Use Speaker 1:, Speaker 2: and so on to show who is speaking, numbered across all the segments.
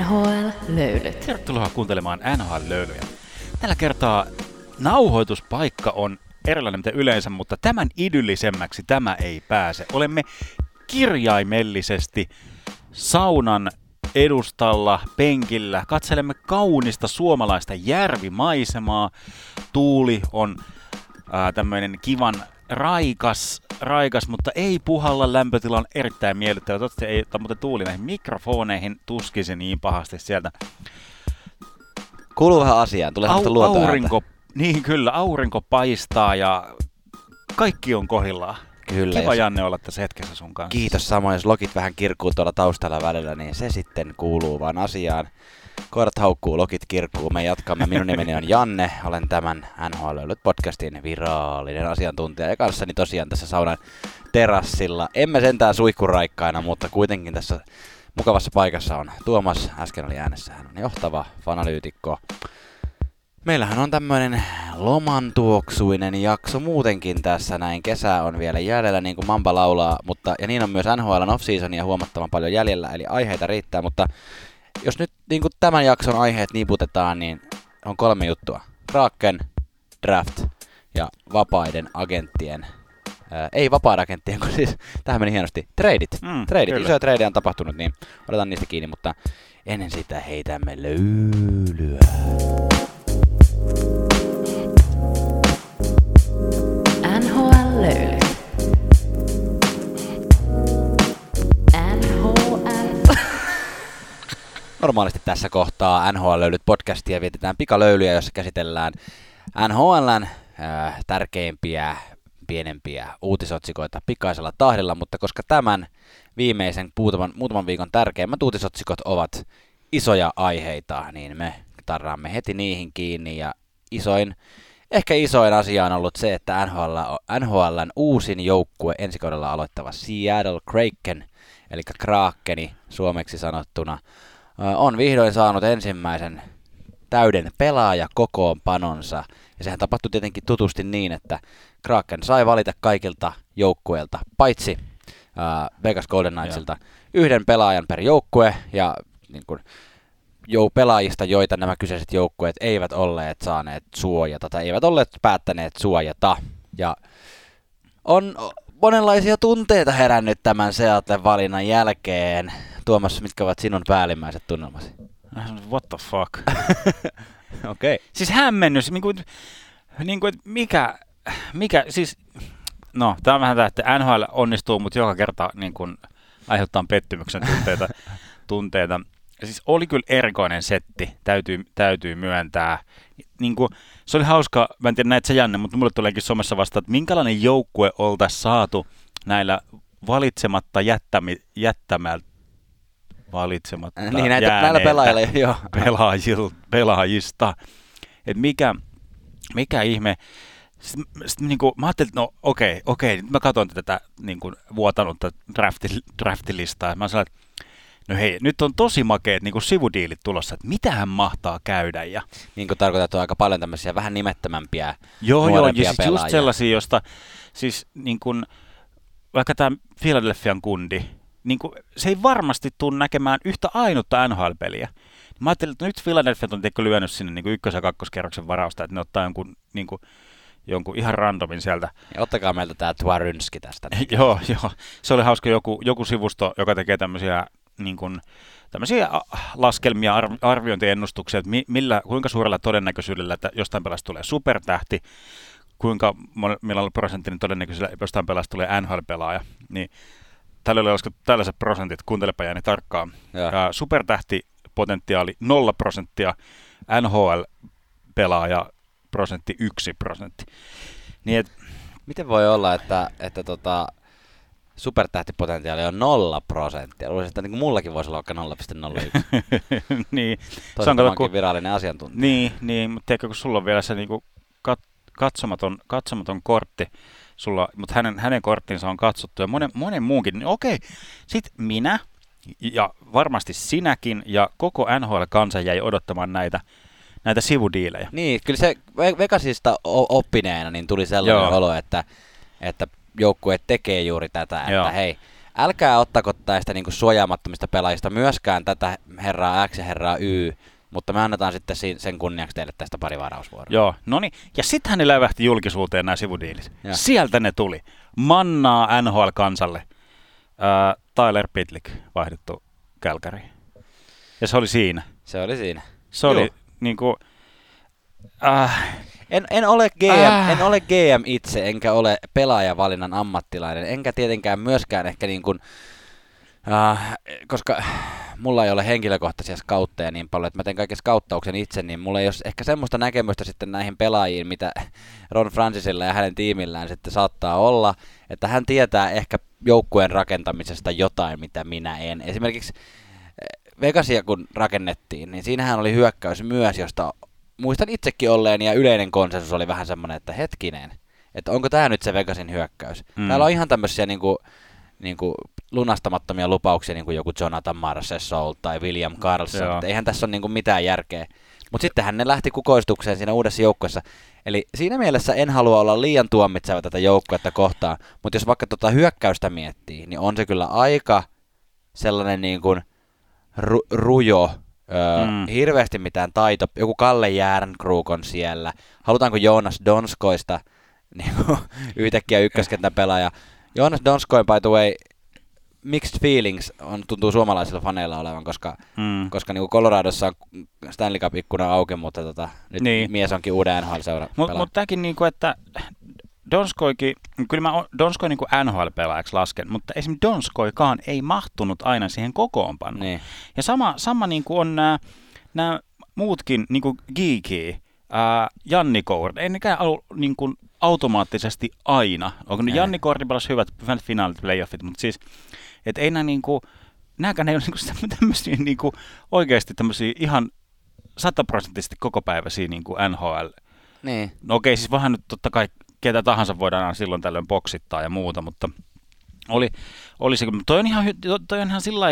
Speaker 1: NHL-löylyt.
Speaker 2: Tervetuloa kuuntelemaan NHL-löylyjä. Tällä kertaa nauhoituspaikka on erilainen mitä yleensä, mutta tämän idyllisemmäksi tämä ei pääse. Olemme kirjaimellisesti saunan edustalla, penkillä. Katselemme kaunista suomalaista järvimaisemaa. Tuuli on tämmöinen kivan raikas, raikas, mutta ei puhalla lämpötila on erittäin miellyttävä. Toivottavasti ei ottaa muuten tuuli näihin mikrofoneihin, tuskisi niin pahasti sieltä.
Speaker 3: Kuuluu vähän asiaan, tulee Au,
Speaker 2: aurinko, Niin kyllä, aurinko paistaa ja kaikki on kohillaan. Kyllä. Kiva Janne olla tässä hetkessä sun kanssa.
Speaker 3: Kiitos samoin, jos lokit vähän kirkkuu tuolla taustalla välillä, niin se sitten kuuluu vaan asiaan. Koirat haukkuu, lokit kirkkuu. Me jatkamme. Minun nimeni on Janne. Olen tämän NHL podcastin virallinen asiantuntija. Ja kanssani tosiaan tässä saunan terassilla. Emme sentään suihkuraikkaina, mutta kuitenkin tässä mukavassa paikassa on Tuomas. Äsken oli äänessä. Hän on johtava fanalyytikko. Meillähän on tämmöinen lomantuoksuinen jakso muutenkin tässä näin. Kesä on vielä jäljellä, niin kuin Mamba laulaa, mutta, ja niin on myös NHL off-seasonia huomattavan paljon jäljellä, eli aiheita riittää, mutta jos nyt niin kuin tämän jakson aiheet niputetaan, niin on kolme juttua. Kraken, draft ja vapaiden agenttien Ää, ei vapaiden agenttien, kun siis tähän meni hienosti. Treidit. Mm, Treidit. Isoja tradeja on tapahtunut, niin otetaan niistä kiinni, mutta ennen sitä heitämme löylyä. Normaalisti tässä kohtaa NHL-löylyt podcastia vietetään pikalöylyjä, jossa käsitellään NHLn äh, tärkeimpiä, pienempiä uutisotsikoita pikaisella tahdilla, mutta koska tämän viimeisen muutaman, muutaman viikon tärkeimmät uutisotsikot ovat isoja aiheita, niin me tarraamme heti niihin kiinni. Ja isoin Ehkä isoin asia on ollut se, että NHL, NHLn uusin joukkue ensi kaudella aloittava Seattle Kraken, eli Krakeni suomeksi sanottuna, on vihdoin saanut ensimmäisen täyden pelaajakokoonpanonsa. Ja sehän tapahtui tietenkin tutusti niin, että Kraken sai valita kaikilta joukkueilta, paitsi uh, Vegas Golden Knightsilta, yhden pelaajan per joukkue, ja niin kun, jou, pelaajista, joita nämä kyseiset joukkueet eivät olleet saaneet suojata tai eivät olleet päättäneet suojata. Ja on monenlaisia tunteita herännyt tämän Seattle valinnan jälkeen. Tuomas, mitkä ovat sinun päällimmäiset tunnelmasi?
Speaker 2: What the fuck?
Speaker 3: Okei. Okay.
Speaker 2: Siis hämmennys, niin kuin, niin kuin, mikä, mikä, siis, no, tämä on vähän tämä, että NHL onnistuu, mutta joka kerta niin kuin, aiheuttaa pettymyksen tunteita. tunteita siis oli kyllä erikoinen setti, täytyy, täytyy myöntää. Niin kuin, se oli hauska, mä en tiedä näet se Janne, mutta mulle tuleekin somessa vasta, että minkälainen joukkue oltaisiin saatu näillä valitsematta jättämi, jättämällä valitsematta
Speaker 3: Niin näitä, näillä pelaajilla, joo.
Speaker 2: Pelaajil, pelaajista. Et mikä, mikä ihme, sitten, sitten niin kuin, mä ajattelin, että no okei, okay, okei, okay, mä katson tätä niin kuin, vuotanutta drafti, draftilistaa. Mä sanoin, että no hei, nyt on tosi makeet niin kuin sivudiilit tulossa, että mitähän mahtaa käydä. Ja...
Speaker 3: Niin kuin tarkoitat, on aika paljon tämmöisiä vähän nimettömämpiä
Speaker 2: Joo, joo, ja siis just sellaisia, josta siis niin kuin, vaikka tämä Philadelphian kundi, niin kuin, se ei varmasti tule näkemään yhtä ainutta NHL-peliä. Mä ajattelin, että nyt Philadelphia on teikö lyönyt sinne niin ykkös- ja kakkoskerroksen varausta, että ne ottaa jonkun, niin kuin, jonkun ihan randomin sieltä.
Speaker 3: Ja ottakaa meiltä tämä Twarynski tästä.
Speaker 2: joo, joo. Se oli hauska joku, joku sivusto, joka tekee tämmöisiä niin kuin, tämmöisiä laskelmia, arviointiennustuksia, että millä, kuinka suurella todennäköisyydellä, että jostain pelasta tulee supertähti, kuinka millä prosenttinen todennäköisyydellä jostain pelasta tulee NHL-pelaaja, niin tällä oli laskettu tällaiset prosentit, kuuntelepa jääni tarkkaan. Ja. Supertähtipotentiaali 0 prosenttia, NHL-pelaaja prosentti 1 prosentti. Niin et,
Speaker 3: Miten voi olla, että, että tota, supertähtipotentiaali on nolla prosenttia. Luulisin, että niin kuin mullakin voisi olla vaikka 0,01.
Speaker 2: niin.
Speaker 3: se on kato, kun... virallinen asiantuntija.
Speaker 2: Niin, niin mutta tiedätkö, kun sulla on vielä se niin kuin kat, katsomaton, katsomaton kortti, sulla, mutta hänen, hänen korttinsa on katsottu ja monen, monen muunkin, niin okei, sitten minä ja varmasti sinäkin ja koko NHL-kansa jäi odottamaan näitä, näitä sivudiilejä.
Speaker 3: Niin, kyllä se Vegasista oppineena niin tuli sellainen Joo. olo, että, että joukkue tekee juuri tätä, Joo. että hei, älkää ottako näistä niin suojaamattomista pelaajista myöskään tätä herraa X ja herraa Y, mutta me annetaan sitten sen kunniaksi teille tästä pari varausvuoroa.
Speaker 2: Joo, no niin. Ja sitten hän lävähti julkisuuteen nämä sivudiilit. Ja. Sieltä ne tuli. Mannaa NHL-kansalle. Äh, Tyler Pitlick vaihdettu Kälkäri. Ja se oli siinä.
Speaker 3: Se oli siinä.
Speaker 2: Se Joo. oli niin kuin,
Speaker 3: äh, en, en, ole GM, äh. en ole GM itse, enkä ole pelaajavalinnan ammattilainen, enkä tietenkään myöskään ehkä niin kuin, äh, koska mulla ei ole henkilökohtaisia skautteja niin paljon, että mä teen kaiken skauttauksen itse, niin mulla ei ole ehkä semmoista näkemystä sitten näihin pelaajiin, mitä Ron Francisilla ja hänen tiimillään sitten saattaa olla, että hän tietää ehkä joukkueen rakentamisesta jotain, mitä minä en. Esimerkiksi eh, Vegasia kun rakennettiin, niin siinähän oli hyökkäys myös, josta muistan itsekin olleen ja yleinen konsensus oli vähän semmoinen, että hetkinen, että onko tämä nyt se Vegasin hyökkäys. Mm. Täällä on ihan tämmöisiä niinku, niinku lunastamattomia lupauksia, niin kuin joku Jonathan Marchessault tai William Carlson. Että eihän tässä ole niinku mitään järkeä. Mutta sittenhän ne lähti kukoistukseen siinä uudessa joukkueessa. Eli siinä mielessä en halua olla liian tuomitseva tätä joukkuetta kohtaan, mutta jos vaikka tuota hyökkäystä miettii, niin on se kyllä aika sellainen niin kuin ru- rujo, öö, mm. hirveästi mitään taito, joku Kalle Järnkruuk on siellä, halutaanko Jonas Donskoista niin kuin, yhtäkkiä ykköskentän pelaaja. Jonas Donskoin, by the way, mixed feelings on, tuntuu suomalaisilla faneilla olevan, koska, mm. koska niin Coloradossa on Stanley Cup-ikkuna auki, mutta tota, nyt niin. mies onkin uuden NHL-seura
Speaker 2: Mutta mut tämäkin, niin kuin, että Donskoikin, kyllä mä Donskoi niin NHL-pelaajaksi lasken, mutta esimerkiksi Donskoikaan ei mahtunut aina siihen kokoonpanoon. Niin. Ja sama, sama niin kuin on nämä, nämä muutkin, niin kuin Geeky, ää, Janni Kour, ei nekään ollut niin kuin automaattisesti aina. Onko ne Janni Kordi pelasi hyvät finaalit, playoffit, mutta siis et ei nämä niinku, nääkään ei ole niinku tämmöisiä niinku, oikeasti tämmöisiä ihan sataprosenttisesti kokopäiväisiä niinku NHL.
Speaker 3: Niin.
Speaker 2: No okei, siis vähän nyt totta kai ketä tahansa voidaan silloin tällöin boksittaa ja muuta, mutta oli, oli se, toi on ihan, toi on ihan sillä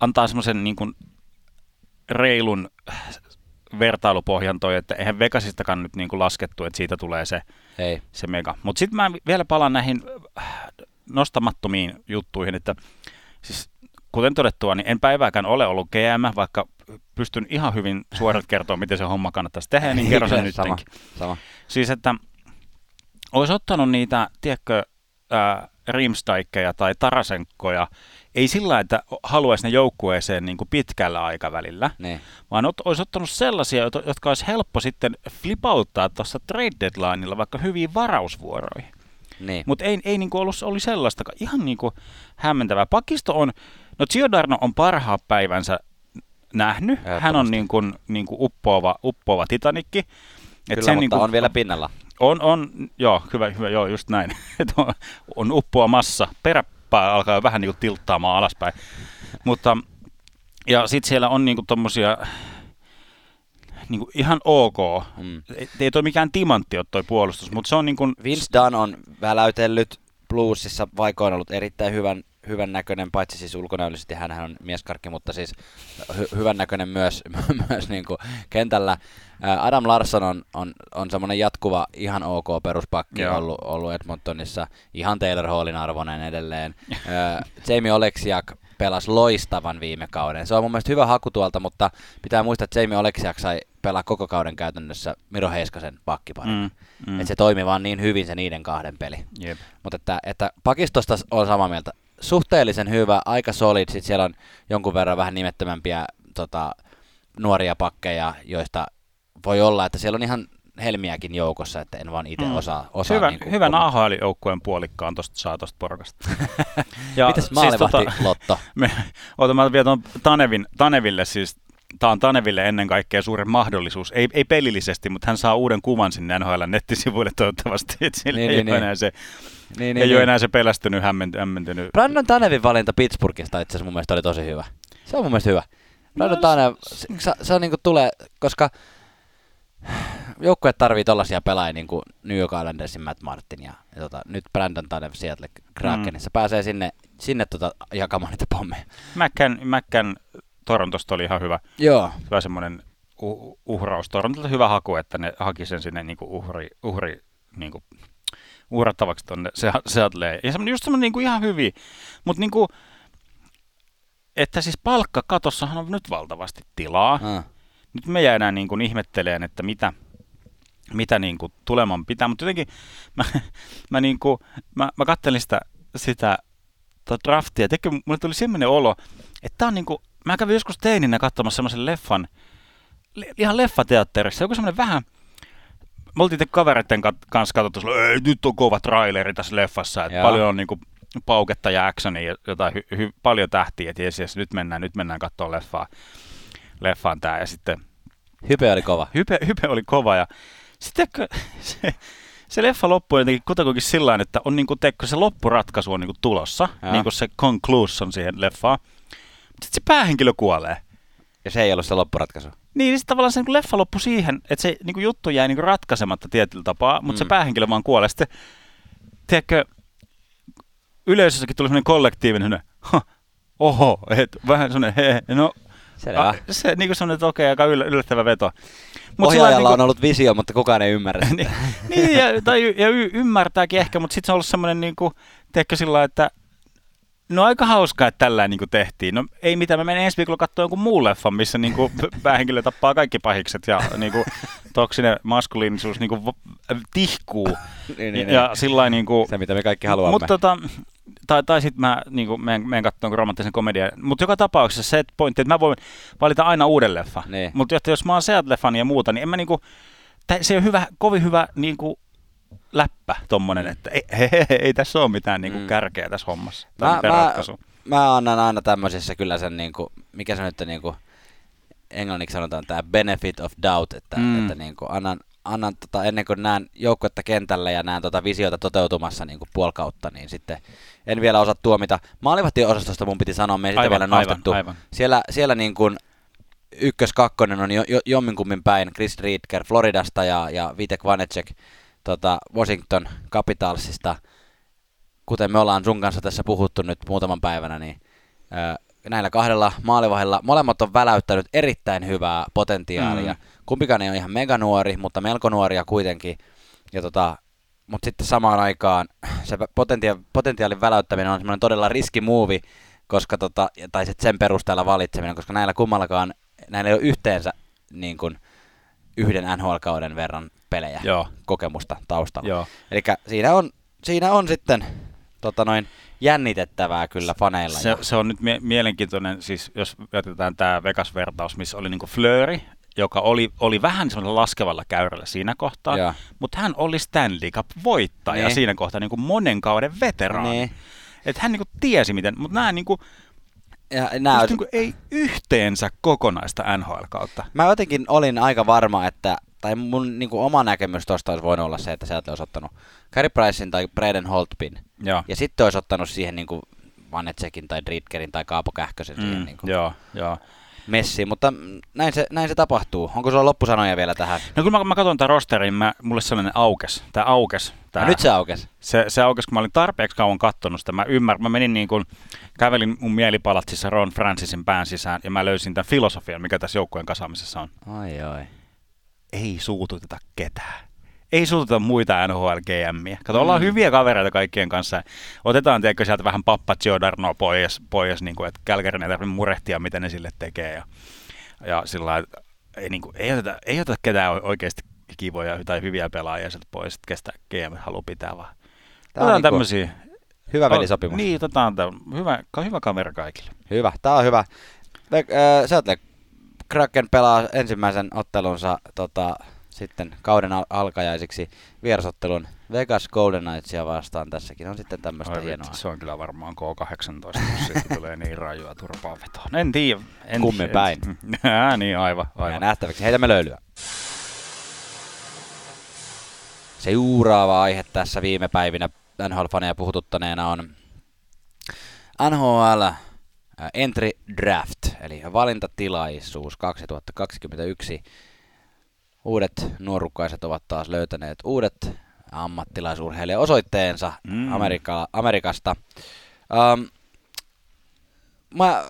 Speaker 2: antaa semmoisen niin reilun vertailupohjan toi, että eihän Vegasistakaan nyt niin kuin laskettu, että siitä tulee se, Ei. se mega. Mutta sitten mä vielä palaan näihin nostamattomiin juttuihin, että siis kuten todettua, niin en päivääkään ole ollut GM, vaikka pystyn ihan hyvin suorat kertoa, miten se homma kannattaisi tehdä, niin kerro sen
Speaker 3: sama, sama.
Speaker 2: Siis, että olisi ottanut niitä, tiedätkö, äh, Rimstaikkeja tai Tarasenkoja, ei sillä että haluaisi ne joukkueeseen niin kuin pitkällä aikavälillä,
Speaker 3: ne.
Speaker 2: vaan ot, olisi ottanut sellaisia, jotka olisi helppo sitten flipauttaa tuossa trade deadlineilla vaikka hyviin varausvuoroihin.
Speaker 3: Niin.
Speaker 2: Mutta ei, ei niinku ollut, oli sellaista, ihan niinku hämmentävää. Pakisto on, no Giordano on parhaat päivänsä nähnyt. Hän on niinku, niinku uppoava, uppoava titanikki. Et
Speaker 3: Kyllä, sen mutta niinku, on vielä pinnalla.
Speaker 2: On, on, joo, hyvä, hyvä, joo, just näin. Et on, on uppoamassa. Peräpää alkaa vähän niinku tilttaamaan alaspäin. mutta, ja sitten siellä on niinku tommosia, niin kuin ihan ok. Mm. Ei, ei toi mikään timantti ole toi puolustus, mutta se on niin kuin...
Speaker 3: Vince Dunn on väläytellyt bluesissa vaikoin ollut erittäin hyvän, hyvän näköinen, paitsi siis ulkonäöllisesti hän on mieskarkki, mutta siis hy- hyvän näköinen myös, myös niin kuin kentällä. Adam Larsson on, on, on semmoinen jatkuva ihan ok peruspakki ollut, ollut Edmontonissa, ihan Taylor Hallin arvoinen edelleen. Jamie Oleksiak pelasi loistavan viime kauden. Se on mun mielestä hyvä haku tuolta, mutta pitää muistaa, että Jamie Oleksiak sai pelaa koko kauden käytännössä Miro Heiskasen pakkiparin. Mm, mm. Että se toimi vaan niin hyvin se niiden kahden peli.
Speaker 2: Yep.
Speaker 3: Mutta että, että pakistosta on samaa mieltä. Suhteellisen hyvä, aika solid. Sitten siellä on jonkun verran vähän nimettömämpiä tota, nuoria pakkeja, joista voi olla, että siellä on ihan helmiäkin joukossa, että en vaan itse mm. osaa, osaa
Speaker 2: Hyvä,
Speaker 3: niin
Speaker 2: hyvän AHL-joukkueen puolikkaan tuosta saa tuosta porukasta.
Speaker 3: ja Mitäs maalivahti siis, tota, Lotto?
Speaker 2: Me, otan, mä vielä Tanevin, Taneville siis tämä on Taneville ennen kaikkea suuren mahdollisuus, ei, ei pelillisesti, mutta hän saa uuden kuvan sinne NHL nettisivuille toivottavasti, että sillä niin, ei, niin, ole niin. enää se, niin, niin, ei niin. ole enää se pelästynyt, hämmentynyt.
Speaker 3: Brandon Tanevin valinta Pittsburghista itse asiassa mun mielestä oli tosi hyvä. Se on mun mielestä hyvä. Brandon no, Tanev, se, se on niin kuin tulee, koska joukkue tarvii tollaisia pelaajia niin kuin New York Islandersin Matt Martin ja, ja tota, nyt Brandon Tanev Seattle Krakenissa mm. pääsee sinne, sinne tota, jakamaan niitä pommeja.
Speaker 2: Mäkkän, Mäkkän Torontosta oli ihan hyvä,
Speaker 3: Joo.
Speaker 2: hyvä semmoinen uh, uhraus. Torontolta hyvä haku, että ne haki sen sinne niin kuin uhri, uhri niin kuin uhrattavaksi tonne Se- Seattleen. Ja semmoinen, just semmoinen niinku ihan hyvin. Mutta niinku, että siis palkkakatossahan on nyt valtavasti tilaa.
Speaker 3: Ah.
Speaker 2: Nyt me jäädään niin kuin ihmetteleen, että mitä, mitä niin kuin tuleman pitää, mutta jotenkin mä, mä, niin kuin, mä, mä kattelin sitä, sitä tota draftia, tekee, mulle tuli semmoinen olo, että tää on niin kuin, mä kävin joskus teininä katsomassa semmoisen leffan, le, ihan leffateatterissa, joku semmoinen vähän, me oltiin te kavereiden kanssa katsottu, sillä, ei nyt on kova traileri tässä leffassa, että
Speaker 3: Joo.
Speaker 2: paljon on niin kuin, pauketta ja actionia, ja jotain hy, hy, paljon tähtiä, että jes, jes, nyt mennään, nyt mennään katsoa leffaa, leffaan tää, ja sitten
Speaker 3: Hype oli kova.
Speaker 2: hype, hype oli kova ja sitten se, se leffa loppui jotenkin kutakuinkin sillä tavalla, että on niinku, teekö, se loppuratkaisu on niinku tulossa, niinku se conclusion siihen leffaan. Sitten se päähenkilö kuolee.
Speaker 3: Ja se ei ollut se loppuratkaisu.
Speaker 2: Niin, niin tavallaan se niinku leffa loppui siihen, että se niinku juttu jäi niinku ratkaisematta tietyllä tapaa, mutta mm. se päähenkilö vaan kuolee. Sitten, tiedätkö, yleisössäkin tuli semmoinen kollektiivinen, semmoinen, "Huh, oho, et, vähän semmoinen, he, no,
Speaker 3: Selvä.
Speaker 2: a, se niinku semmoinen, että okei, aika yllä- yllättävä veto. Mut
Speaker 3: Ohjaajalla
Speaker 2: lailla
Speaker 3: on ollut visio, mutta kukaan ei ymmärrä sitä.
Speaker 2: niin, niin ja, tai, ja y- ymmärtääkin ehkä, mutta sitten se on ollut semmoinen, niin kuin, teekö sillä että no aika hauskaa, että tällä niin kuin tehtiin. No ei mitään, mä menen ensi viikolla katsoa jonkun muun leffan, missä niin kuin, päähenkilö tappaa kaikki pahikset ja niin kuin, toksinen maskuliinisuus niin kuin, tihkuu.
Speaker 3: niin, niin,
Speaker 2: ja sillä lailla niin kuin,
Speaker 3: Se, mitä me kaikki haluamme.
Speaker 2: mutta tota, tai, tai sitten mä niin kuin, menen, menen katsomaan romanttisen komedian. Mutta joka tapauksessa se pointti, että mä voin valita aina uuden leffa.
Speaker 3: Niin.
Speaker 2: Mutta jos mä oon Seat-leffan ja muuta, niin en mä niinku, tä- se on hyvä, kovin hyvä niinku läppä tommonen, että ei, he, he, he, ei tässä ole mitään niinku
Speaker 3: Mm.
Speaker 2: kärkeä tässä hommassa. Tai
Speaker 3: Mä, mä, mä annan aina tämmöisissä kyllä sen, niinku, mikä se nyt on, niinku, englanniksi sanotaan tämä benefit of doubt, että,
Speaker 2: Mm.
Speaker 3: että niinku, annan, annan tota, ennen kuin näen joukkuetta kentällä ja näen tota visiota toteutumassa niinku puolkautta, niin sitten en vielä osaa tuomita. Maalivahtiosastosta mun piti sanoa, me ei sitä
Speaker 2: Aivan,
Speaker 3: vielä nostettu.
Speaker 2: aivan, aivan.
Speaker 3: Siellä, siellä niin kuin ykkös, kakkonen on jo, jo, jomminkummin päin. Chris Riedker Floridasta ja, ja Vitek Vanecek tota, Washington Capitalsista. Kuten me ollaan sun kanssa tässä puhuttu nyt muutaman päivänä, niin ää, näillä kahdella maalivahilla molemmat on väläyttänyt erittäin hyvää potentiaalia.
Speaker 2: Mm.
Speaker 3: Kumpikaan ei ole ihan meganuori, mutta melko nuoria kuitenkin. Ja tota, mutta sitten samaan aikaan se potentia- potentiaalin väläyttäminen on semmoinen todella riskimuovi, koska tota, tai sit sen perusteella valitseminen, koska näillä kummallakaan, näillä ei ole yhteensä niin kuin yhden NHL-kauden verran pelejä,
Speaker 2: Joo,
Speaker 3: kokemusta taustalla.
Speaker 2: joo.
Speaker 3: Eli siinä on, siinä on sitten tota noin, jännitettävää kyllä faneilla.
Speaker 2: Se, se on nyt mie- mielenkiintoinen, siis jos jätetään tämä Vegas-vertaus, missä oli niinku Flööri, joka oli, oli vähän semmoisella laskevalla käyrällä siinä kohtaa,
Speaker 3: Joo.
Speaker 2: mutta hän oli Stanley Cup-voittaja
Speaker 3: Niin.
Speaker 2: siinä kohtaa niinku monen kauden veteraani.
Speaker 3: Niin.
Speaker 2: Että hän niinku tiesi miten, mutta nämä niinku,
Speaker 3: ja nää,
Speaker 2: just niinku ei yhteensä kokonaista NHL-kautta.
Speaker 3: Mä jotenkin olin aika varma, että, tai mun niin kuin, oma näkemys tuosta olisi voinut olla se, että sieltä olisi ottanut Carey Pricein tai Braden Holtbin.
Speaker 2: Joo.
Speaker 3: Ja sitten olisi ottanut siihen niin kuin Vanetsekin tai Dritkerin tai Kaapo Kähkösen siihen
Speaker 2: Mm,
Speaker 3: niin kuin,
Speaker 2: joo, joo.
Speaker 3: messiin, mutta näin se, näin se tapahtuu. Onko sulla loppusanoja vielä tähän?
Speaker 2: No kun mä, mä katson tätä rosterin, mä, mulle sellainen aukes. Tää aukes. Tää,
Speaker 3: Ja nyt se aukesi.
Speaker 2: se, se aukesi, kun mä olin tarpeeksi kauan kattonut sitä. Mä ymmärrän, mä menin niin kuin, kävelin mun mielipalatsissa Ron Francisin pään sisään ja mä löysin tämän filosofian, mikä tässä joukkueen kasaamisessa on.
Speaker 3: Oi oi.
Speaker 2: Ei suututeta ketään. Ei suututeta muita nhl GMiä. Kato, ollaan
Speaker 3: Mm.
Speaker 2: hyviä kavereita kaikkien kanssa. Otetaan tiedätkö, sieltä vähän pappa Giordano pois, pois niin kuin, että Kälkärin ei tarvitse murehtia, mitä ne sille tekee. Ja, ja sillä lailla, ei, niin kuin, ei, oteta, ei oteta ketään oikeasti kivoja tai hyviä pelaajia sieltä pois, että kestä GM haluaa pitää vaan.
Speaker 3: Tää on niinku
Speaker 2: tämmöisiä.
Speaker 3: hyvä velisopimus.
Speaker 2: Niin, otetaan tämä. Hyvä, hyvä kaveri kaikille.
Speaker 3: Hyvä, tää on hyvä. Äh, Seattle Kraken pelaa ensimmäisen ottelunsa tota, sitten kauden al- alkajaisiksi vierasottelun Vegas Golden Knightsia vastaan. Tässäkin on sitten tämmöistä hienoa.
Speaker 2: vitsi, se on kyllä varmaan K18, jos siitä tulee niin rajua turpaanvetoa. En tiedä. En,
Speaker 3: Kummin päin.
Speaker 2: En, niin, aivan. Aivan.
Speaker 3: nähtäväksi. Heitämme löylyä. Seuraava aihe tässä viime päivinä NHL-faneja puhututtaneena on NHL Entry Draft, eli valintatilaisuus 2021. Uudet nuorukkaiset ovat taas löytäneet uudet ammattilaisurheilija-osoitteensa
Speaker 2: Mm.
Speaker 3: mm. Amerika- Amerikasta. Um, mä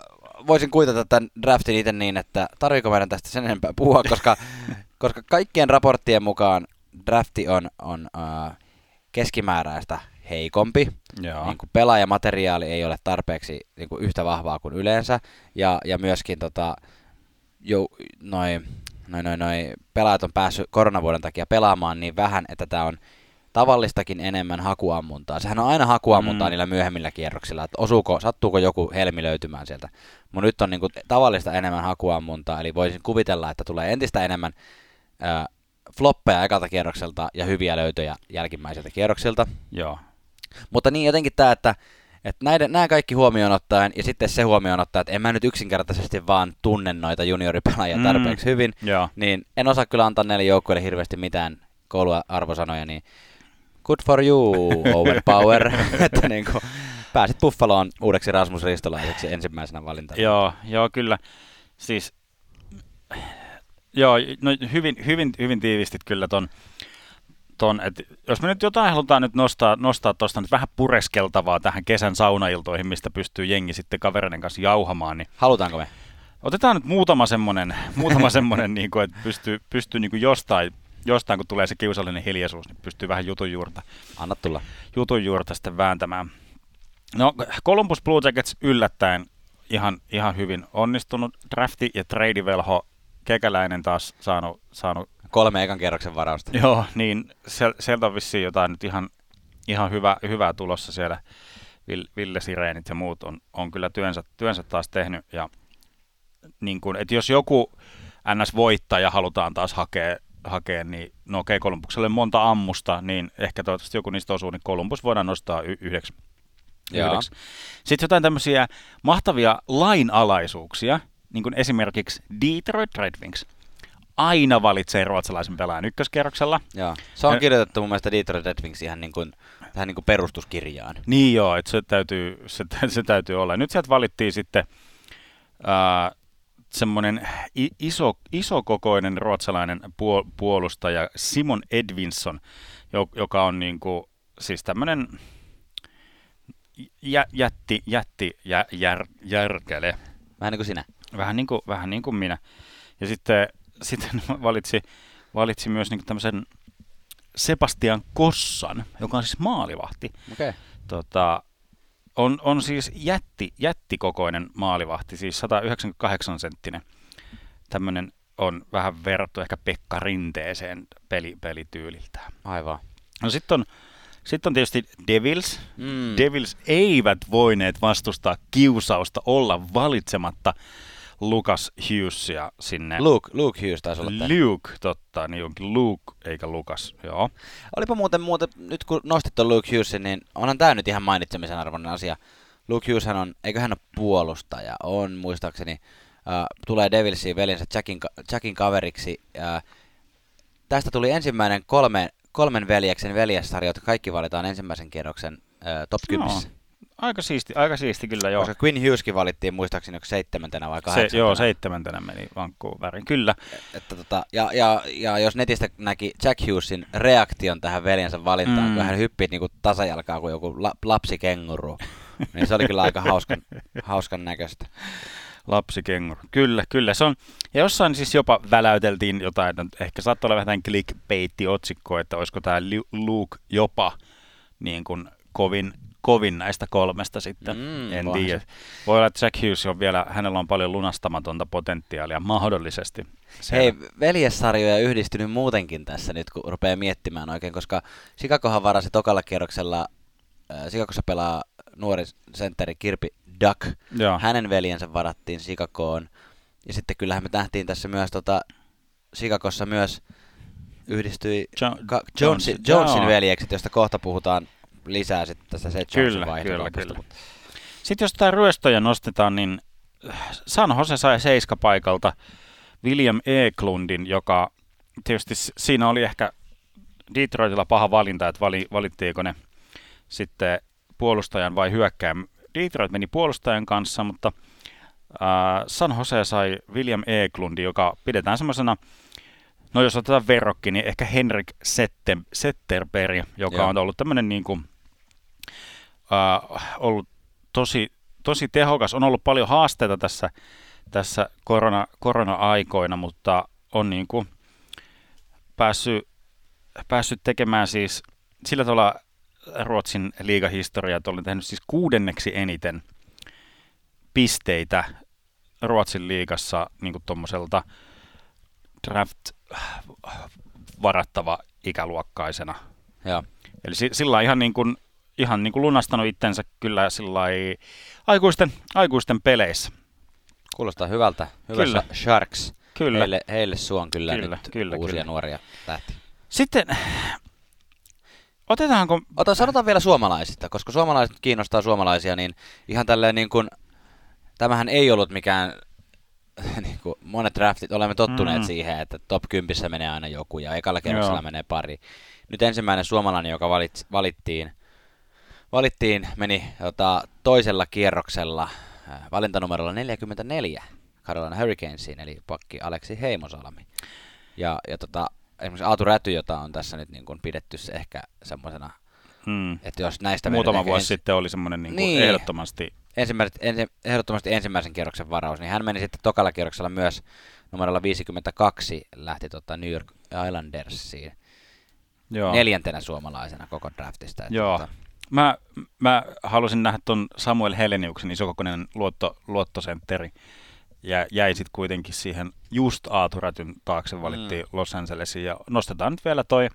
Speaker 3: voisin kuitata tämän draftin itse niin, että tarviiko meidän tästä sen enempää puhua, koska, koska kaikkien raporttien mukaan drafti on, on uh, keskimääräistä heikompi.
Speaker 2: Joo.
Speaker 3: Niin kuin pelaajamateriaali ei ole tarpeeksi niin kuin yhtä vahvaa kuin yleensä. Ja, ja myöskin tota, jo, noi, noi, noi, noi, pelaajat on päässyt koronavuoden takia pelaamaan niin vähän, että tämä on tavallistakin enemmän hakuammuntaa. Sehän on aina hakuammuntaa mm. niillä myöhemmillä kierroksilla, että osuuko, sattuuko joku helmi löytymään sieltä. Mutta nyt on niinku tavallista enemmän hakuammuntaa, eli voisin kuvitella, että tulee entistä enemmän ää, floppeja ekalta kierrokselta ja hyviä löytöjä jälkimmäiseltä kierroksilta.
Speaker 2: Joo.
Speaker 3: Mutta niin jotenkin tämä, että, että näiden, nämä kaikki huomioon ottaen, ja sitten se huomioon ottaen, että en mä nyt yksinkertaisesti vaan tunne noita junioripelaajia tarpeeksi mm. hyvin,
Speaker 2: Joo.
Speaker 3: niin en osaa kyllä antaa näille joukkueille hirveästi mitään kouluarvosanoja, niin good for you, Owen Power, että niin kuin, pääsit Buffaloon uudeksi Rasmus Ristolaiseksi ensimmäisenä valintana.
Speaker 2: Joo, joo, kyllä. Siis, joo, no hyvin, hyvin, hyvin tiivistit kyllä ton, ton että jos me nyt jotain halutaan nyt nostaa, nostaa tuosta nyt vähän pureskeltavaa tähän kesän saunailtoihin, mistä pystyy jengi sitten kavereiden kanssa jauhamaan, niin
Speaker 3: Halutaanko me?
Speaker 2: otetaan nyt muutama semmoinen, muutama semmoinen niin kuin, että pystyy, pystyy niin kuin jostain, jostain, kun tulee se kiusallinen hiljaisuus, niin pystyy vähän jutun juurta,
Speaker 3: Anna tulla.
Speaker 2: jutun juurta sitten vääntämään. No, Columbus Blue Jackets yllättäen ihan, ihan hyvin onnistunut. Drafti ja treidivelho Kekäläinen taas saanut, saanut
Speaker 3: Kolme ekan kerroksen varausta.
Speaker 2: joo, niin sieltä on vissiin jotain nyt ihan, ihan hyvä, hyvää tulossa siellä. Vil- Ville Sireenit ja muut on, on kyllä työnsä, työnsä taas tehnyt. Ja niin kun, että jos joku NS-voittaja halutaan taas hakea, hakea niin no okei, Kolumbukselle monta ammusta, niin ehkä toivottavasti joku niistä osuu, niin Columbus voidaan nostaa y- yhdeksi. Yhdeksi. Sitten jotain tämmöisiä mahtavia lainalaisuuksia, niin kuin esimerkiksi Detroit Red Wings aina valitsee ruotsalaisen pelaajan ykköskerroksella.
Speaker 3: Joo. Se on kirjoitettu mun mielestä Detroit Red Wings ihan niin kuin, tähän niin kuin perustuskirjaan.
Speaker 2: Niin joo, että se täytyy, se, se täytyy olla. Nyt sieltä valittiin sitten ää, semmoinen iso, isokokoinen ruotsalainen puol- puolustaja Simon Edvinsson, jo- joka on niinku, siis tämmöinen jä, jätti, jätti jä, jär, järkele.
Speaker 3: Vähän niin kuin sinä.
Speaker 2: Vähän niin kuin, vähän niin kuin minä. Ja sitten, sitten valitsi, valitsi myös niin tämmöisen Sebastian Kossan, joka on siis maalivahti.
Speaker 3: Okay.
Speaker 2: Tota, on, on siis jätti, jättikokoinen maalivahti, siis 198 senttinen. Tämmöinen on vähän verrattu ehkä Pekka Rinteeseen peli, pelityyliltään.
Speaker 3: Aivan.
Speaker 2: No sitten on, sit on tietysti Devils.
Speaker 3: Mm.
Speaker 2: Devils eivät voineet vastustaa kiusausta olla valitsematta Lucas Hughesia sinne.
Speaker 3: Luke, Luke Hughes taisi olla tämä.
Speaker 2: Luke, totta, niin onkin Luke eikä Lukas, joo.
Speaker 3: Olipa muuten, muuten, nyt kun nostit tuon Luke Hughesin, niin onhan tämä nyt ihan mainitsemisen arvoinen asia. Luke Hughes hän on, eikö hän ole puolustaja? On muistaakseni. Äh, tulee Devilsiin veljensä Jackin, Jackin kaveriksi. Äh, tästä tuli ensimmäinen kolme, kolmen veljeksen veljessarja, jotka kaikki valitaan ensimmäisen kierroksen äh, top 10.
Speaker 2: Joo. Aika siisti, aika siisti kyllä, joo.
Speaker 3: Koska Quinn Hugheskin valittiin muistaakseni joku seitsemäntenä vai
Speaker 2: Se,
Speaker 3: kahdeksantena.
Speaker 2: joo, seitsemäntenä meni Vancouverin, kyllä.
Speaker 3: Että tota, ja, ja, ja, jos netistä näki Jack Hughesin reaktion tähän veljensä valintaan,
Speaker 2: Mm.
Speaker 3: kun hän hyppii niinku tasajalkaa kuin joku la, lapsikenguru, niin se oli kyllä aika hauskan, hauskan näköistä.
Speaker 2: Lapsikenguru. Kyllä, kyllä. Se on, ja jossain siis jopa väläyteltiin jotain, että ehkä saattoi olla vähän clickbait-otsikko, että olisiko tämä Luke jopa niin kuin kovin, kovin näistä kolmesta sitten.
Speaker 3: Mm,
Speaker 2: en tiedä. Voi olla, että Jack Hughes on vielä, hänellä on paljon lunastamatonta potentiaalia mahdollisesti.
Speaker 3: Hei, veljessarjoja yhdistynyt muutenkin tässä nyt, kun rupeaa miettimään oikein, koska Chicagohan varasi tokalla kierroksella, äh, Chicagossa pelaa nuori sentteri Kirpi Duck,
Speaker 2: Joo.
Speaker 3: hänen veljensä varattiin Chicagoon. Ja sitten kyllähän me nähtiin tässä myös tota, Chicagossa myös yhdistyi
Speaker 2: Jo-
Speaker 3: ka-
Speaker 2: Jones-
Speaker 3: Jonesin, Jonesin veljekset, josta kohta puhutaan lisää sitten tästä se
Speaker 2: Kyllä, kyllä, kyllä. Sitten jos tämä ryöstöjä nostetaan, niin San Jose sai seiskapaikalta William Eklundin, joka tietysti siinä oli ehkä Detroitilla paha valinta, että vali, valittiinko ne sitten puolustajan vai hyökkääjän. Detroit meni puolustajan kanssa, mutta äh, San Jose sai William Eklundin, joka pidetään semmoisena, no jos otetaan verrokki, niin ehkä Henrik Sette, Setterberg, joka
Speaker 3: Joo.
Speaker 2: on ollut tämmöinen niin kuin, äh, ollut tosi, tosi tehokas. On ollut paljon haasteita tässä, tässä korona, korona-aikoina, mutta on niin kuin päässyt, päässyt tekemään siis sillä tavalla Ruotsin liigahistoriaa, että olen tehnyt siis kuudenneksi eniten pisteitä Ruotsin liigassa niin tuommoiselta draft varattava ikäluokkaisena.
Speaker 3: Joo.
Speaker 2: Eli sillä ihan niin kuin, ihan niin kuin lunastanut itsensä kyllä aikuisten, aikuisten peleissä.
Speaker 3: Kuulostaa hyvältä. Hyvässä kyllä. Sharks.
Speaker 2: Kyllä.
Speaker 3: Heille, heille suon kyllä,
Speaker 2: kyllä
Speaker 3: nyt
Speaker 2: kyllä,
Speaker 3: uusia
Speaker 2: kyllä.
Speaker 3: nuoria tähtiä.
Speaker 2: Sitten otetaanko...
Speaker 3: Ota, sanotaan vielä suomalaisista, koska suomalaiset kiinnostaa suomalaisia, niin ihan tälleen niin kuin, tämähän ei ollut mikään niin kuin monet draftit, olemme tottuneet mm. siihen, että top 10 menee aina joku ja ekalla kerroksella menee pari. Nyt ensimmäinen suomalainen, joka valit, valittiin, valittiin, meni jota, toisella kierroksella äh, valintanumerolla 44 Carolina Hurricanesiin, eli pakki Aleksi Heimosalmi. Ja, ja tota, esimerkiksi Aatu Räty, jota on tässä nyt niin kuin pidetty se ehkä semmoisena,
Speaker 2: mm.
Speaker 3: että jos näistä...
Speaker 2: Muutama vuosi ens... sitten oli semmoinen niin niin. ehdottomasti...
Speaker 3: Ensimmäiset, ensi, ehdottomasti ensimmäisen kierroksen varaus, niin hän meni sitten tokalla kierroksella myös numerolla 52 lähti tota New York Islandersiin. Joo. Neljäntenä suomalaisena koko draftista.
Speaker 2: Että Joo. Tota... Mä, mä halusin nähdä ton Samuel Heleniuksen isokokoinen luotto, luottosentteri ja jäi sitten kuitenkin siihen just Aaturatyn taakse valittiin mm. Los Angelesiin. Ja nostetaan nyt vielä toi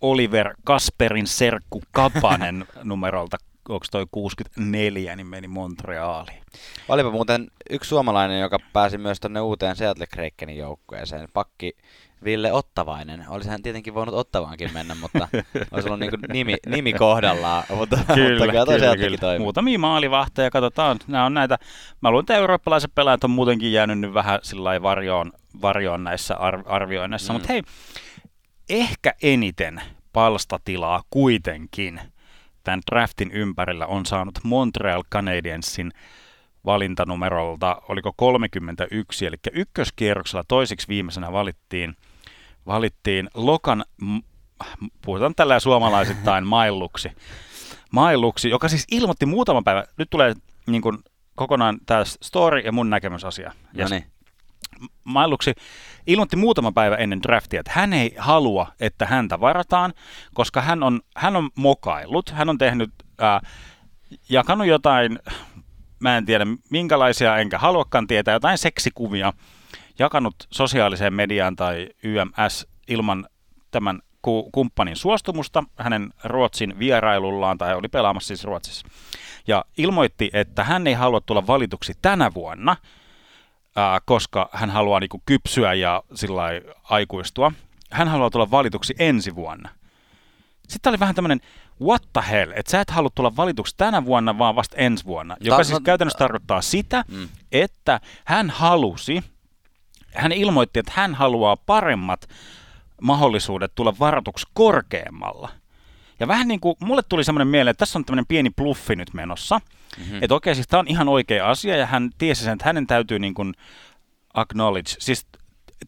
Speaker 2: Oliver Kasperin serkku Kapanen numerolta, onko toi 64, niin meni Montrealiin.
Speaker 3: Olipa muuten yksi suomalainen, joka pääsi myös tuonne uuteen Seattle Krakenin joukkueeseen. Pakki Ville Ottavainen. Olisi hän tietenkin voinut Ottavaankin mennä, mutta olisi ollut niin nimi, nimi kohdallaan. Mutta,
Speaker 2: kyllä, mutta kyllä, kyllä. Toimi. Muutamia maalivahteja, katsotaan. Nämä on näitä, mä luulen, että eurooppalaiset pelaajat on muutenkin jäänyt nyt vähän sillä varjoon, varjoon näissä arvioinneissa. Mm. Mutta hei, ehkä eniten palstatilaa kuitenkin tämän draftin ympärillä on saanut Montreal Canadiensin valintanumerolta, oliko 31, eli ykköskierroksella toisiksi viimeisenä valittiin, valittiin Lokan, puhutaan tällä suomalaisittain mailuksi, mailuksi, joka siis ilmoitti muutama päivä, nyt tulee niin kuin kokonaan tämä story ja mun näkemysasia.
Speaker 3: No niin.
Speaker 2: Mailuksi ilmoitti muutama päivä ennen draftia, että hän ei halua, että häntä varataan, koska hän on, hän on mokaillut, hän on tehnyt, ää, jakanut jotain mä en tiedä minkälaisia, enkä haluakaan tietää, jotain seksikuvia jakanut sosiaaliseen mediaan tai YMS ilman tämän ku- kumppanin suostumusta hänen Ruotsin vierailullaan, tai oli pelaamassa siis Ruotsissa. Ja ilmoitti, että hän ei halua tulla valituksi tänä vuonna, ää, koska hän haluaa niinku kypsyä ja sillä aikuistua. Hän haluaa tulla valituksi ensi vuonna. Sitten oli vähän tämmöinen, what the hell, että sä et halua tulla valituksi tänä vuonna, vaan vasta ensi vuonna. Joka Ta- siis käytännössä tarkoittaa sitä, mm. että hän halusi, hän ilmoitti, että hän haluaa paremmat mahdollisuudet tulla varatuksi korkeammalla. Ja vähän niin kuin, mulle tuli semmoinen mieleen, että tässä on tämmöinen pieni bluffi nyt menossa. Mm-hmm. Että okei, siis tämä on ihan oikea asia ja hän tiesi sen, että hänen täytyy niin kuin acknowledge, siis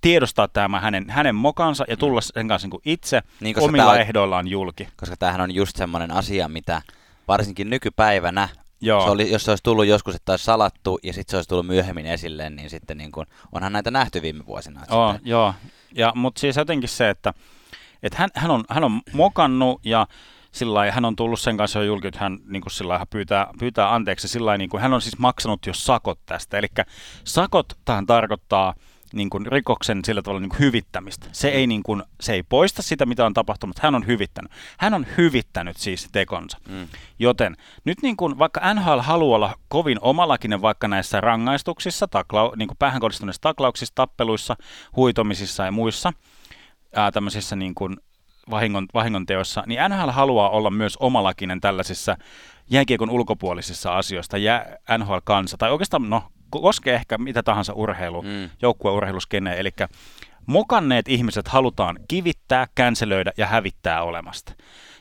Speaker 2: tiedostaa tämä hänen, hänen mokansa ja tulla sen kanssa niin itse niin, omilla on, ehdoillaan julki.
Speaker 3: Koska tämähän on just semmoinen asia, mitä varsinkin nykypäivänä Joo. Se oli, jos se olisi tullut joskus, että olisi salattu ja sitten se olisi tullut myöhemmin esille, niin sitten niin kuin, onhan näitä nähty viime vuosina.
Speaker 2: Oh, joo, ja, mutta siis jotenkin se, että, että hän, hän, on, hän on mokannut ja sillä hän on tullut sen kanssa jo julki, että hän niin kuin sillä pyytää, pyytää anteeksi. Sillä niin kuin, hän on siis maksanut jo sakot tästä. Eli sakot tähän tarkoittaa niin kuin rikoksen sillä tavalla niin kuin hyvittämistä. Se ei, niin kuin, se ei poista sitä, mitä on tapahtunut, hän on hyvittänyt. Hän on hyvittänyt siis tekonsa. Mm. Joten nyt niin kuin, vaikka NHL haluaa olla kovin omalakinen vaikka näissä rangaistuksissa, takla, niin kuin päähän kohdistuneissa taklauksissa, tappeluissa, huitomisissa ja muissa ää, tämmöisissä niin kuin vahingon, vahingonteoissa, niin NHL haluaa olla myös omalakinen tällaisissa jääkiekon ulkopuolisissa asioista, ja NHL-kansa, tai oikeastaan no, koskee ehkä mitä tahansa urheilu, mm. joukkueurheiluskene, eli mokanneet ihmiset halutaan kivittää, känselöidä ja hävittää olemasta.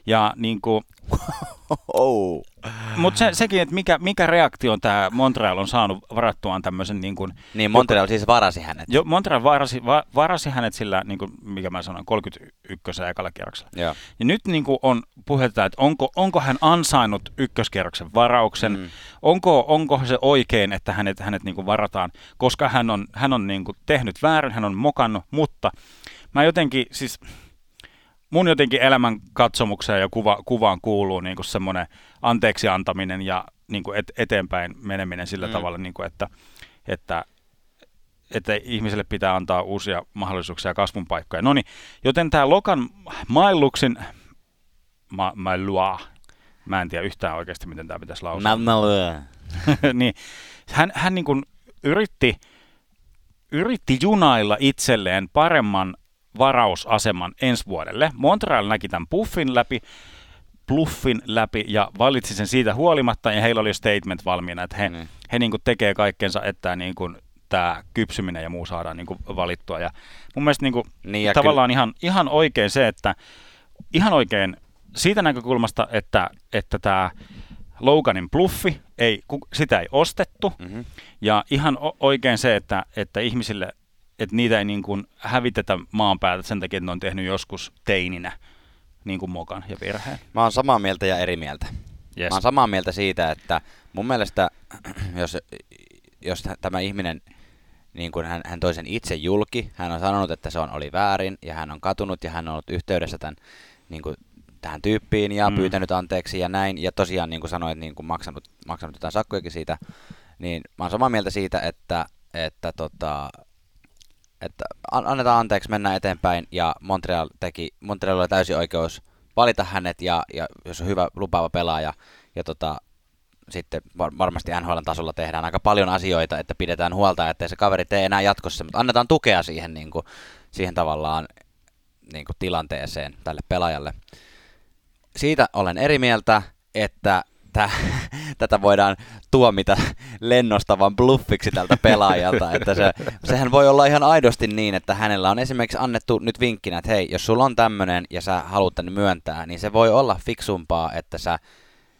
Speaker 2: Ja niin kuin,
Speaker 3: oh.
Speaker 2: Mutta se, sekin, että mikä, mikä reaktio tämä Montreal on saanut varattuaan tämmöisen... Niin, kuin,
Speaker 3: niin Montreal joku, siis varasi hänet.
Speaker 2: Jo, Montreal varasi, va, varasi hänet sillä, niin kuin, mikä mä sanoin, 31. ekalla kierroksella.
Speaker 3: Ja.
Speaker 2: ja nyt niin kuin on puhetta, että onko, onko hän ansainnut ykköskierroksen varauksen, mm. onko, onko se oikein, että hänet, hänet niin kuin varataan, koska hän on, hän on niin kuin tehnyt väärin, hän on mokannut, mutta mä jotenkin siis mun jotenkin elämän katsomukseen ja kuva, kuvaan kuuluu niin kuin semmoinen anteeksi antaminen ja niin kuin et, eteenpäin meneminen sillä mm. tavalla, niin kuin että, että, että ihmiselle pitää antaa uusia mahdollisuuksia ja kasvun paikkoja. No niin, joten tämä Lokan Mailuksin, ma, Mailua, mä en tiedä yhtään oikeasti, miten tämä pitäisi lausua. niin, hän, hän niin kuin yritti, yritti junailla itselleen paremman varausaseman ensi vuodelle. Montreal näki tämän puffin läpi, bluffin läpi ja valitsi sen siitä huolimatta ja heillä oli statement valmiina, että he, mm. he niin kuin tekee kaikkensa, että niin kuin tämä kypsyminen ja muu saadaan niin kuin valittua. Ja mun mielestä niin kuin niin tavallaan kyllä... ihan, ihan oikein se, että ihan oikein siitä näkökulmasta, että, että tämä Loganin bluffi, ei, sitä ei ostettu. Mm-hmm. Ja ihan oikein se, että, että ihmisille, että niitä ei niin kuin hävitetä maan päältä sen takia, että ne on tehnyt joskus teininä niin kuin mokan ja virheen.
Speaker 3: Mä oon samaa mieltä ja eri mieltä. Yes. Mä oon samaa mieltä siitä, että mun mielestä, jos, jos tämä ihminen, niin kuin hän, hän toi sen itse julki, hän on sanonut, että se on, oli väärin, ja hän on katunut, ja hän on ollut yhteydessä tämän niin kuin tähän tyyppiin ja mm. pyytänyt anteeksi ja näin. Ja tosiaan niin kuin sanoit, niin kuin maksanut, maksanut jotain sakkojakin siitä. Niin mä oon samaa mieltä siitä, että, että, tota, että annetaan anteeksi, mennään eteenpäin. Ja Montreal teki, Montreal oli täysi oikeus valita hänet ja, ja jos on hyvä lupaava pelaaja. Ja tota, sitten varmasti NHL tasolla tehdään aika paljon asioita, että pidetään huolta, että se kaveri tee enää jatkossa, mutta annetaan tukea siihen, niin kuin, siihen tavallaan niin kuin tilanteeseen tälle pelaajalle siitä olen eri mieltä, että tä, tätä voidaan tuomita lennostavan bluffiksi tältä pelaajalta. että se, sehän voi olla ihan aidosti niin, että hänellä on esimerkiksi annettu nyt vinkkinä, että hei, jos sulla on tämmöinen ja sä haluat tänne myöntää, niin se voi olla fiksumpaa, että sä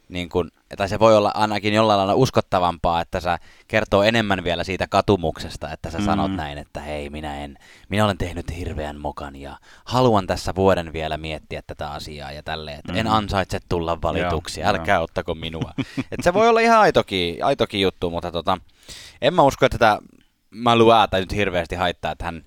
Speaker 3: niin kun, tai se voi olla ainakin jollain lailla uskottavampaa, että sä kertoo enemmän vielä siitä katumuksesta, että sä mm. sanot näin, että hei, minä en, minä olen tehnyt hirveän mokan ja haluan tässä vuoden vielä miettiä tätä asiaa ja tälleen, että mm. en ansaitse tulla valituksi, Joo, älkää jo. ottako minua. Et se voi olla ihan aitokin, aitokin juttu, mutta tota, en mä usko, että tätä Malua tai nyt hirveästi haittaa, että hän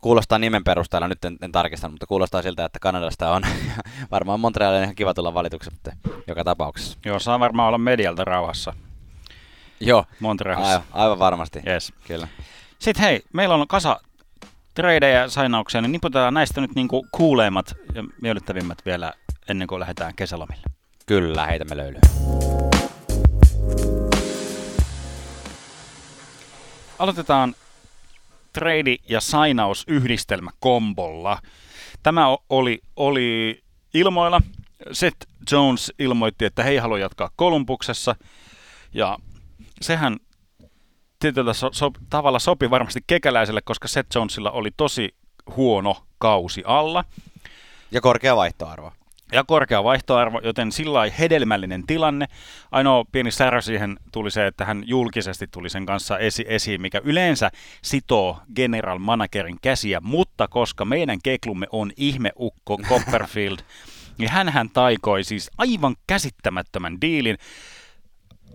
Speaker 3: kuulostaa nimen perusteella, nyt en, en tarkistanut, mutta kuulostaa siltä, että Kanadasta on varmaan Montrealin ihan kiva tulla valituksi, mutta joka tapauksessa.
Speaker 2: Joo, saa varmaan olla medialta rauhassa.
Speaker 3: Joo,
Speaker 2: Montrealissa.
Speaker 3: Aivan, aivan varmasti.
Speaker 2: Yes.
Speaker 3: Kyllä.
Speaker 2: Sitten hei, meillä on kasa tradeja ja sainauksia, niin niputetaan näistä nyt niinku kuuleimmat ja miellyttävimmät vielä ennen kuin lähdetään kesälomille.
Speaker 3: Kyllä, heitämme löylyä.
Speaker 2: Aloitetaan trade- ja sainausyhdistelmä kombolla. Tämä oli, oli ilmoilla. Seth Jones ilmoitti, että he ei halua jatkaa Kolumbuksessa. Ja sehän tietyllä so, so, tavalla sopi varmasti kekäläiselle, koska Seth Jonesilla oli tosi huono kausi alla.
Speaker 3: Ja korkea vaihtoarvo
Speaker 2: ja korkea vaihtoarvo, joten sillä hedelmällinen tilanne. Ainoa pieni särö siihen tuli se, että hän julkisesti tuli sen kanssa esi- esiin, mikä yleensä sitoo general managerin käsiä, mutta koska meidän keklumme on ihmeukko Copperfield, niin hän taikoi siis aivan käsittämättömän diilin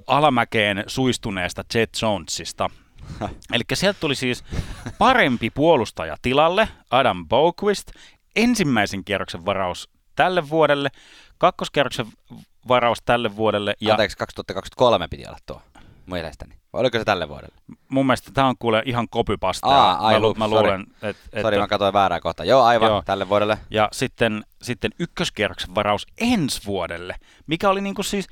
Speaker 2: alamäkeen suistuneesta Jet Jonesista. Eli sieltä tuli siis parempi puolustaja tilalle, Adam Boquist, ensimmäisen kierroksen varaus tälle vuodelle, kakkoskerroksen varaus tälle vuodelle.
Speaker 3: Ja... Anteeksi, 2023 piti olla tuo mielestäni. Vai oliko se tälle vuodelle?
Speaker 2: Mun mielestä tämä on kuule ihan kopypasta. Aa,
Speaker 3: ai, mä, lu- mä luulen, että... Et, Sori, mä katsoin väärää kohtaa. Joo, aivan, joo. tälle vuodelle.
Speaker 2: Ja sitten, sitten ykköskierroksen varaus ensi vuodelle, mikä oli niinku siis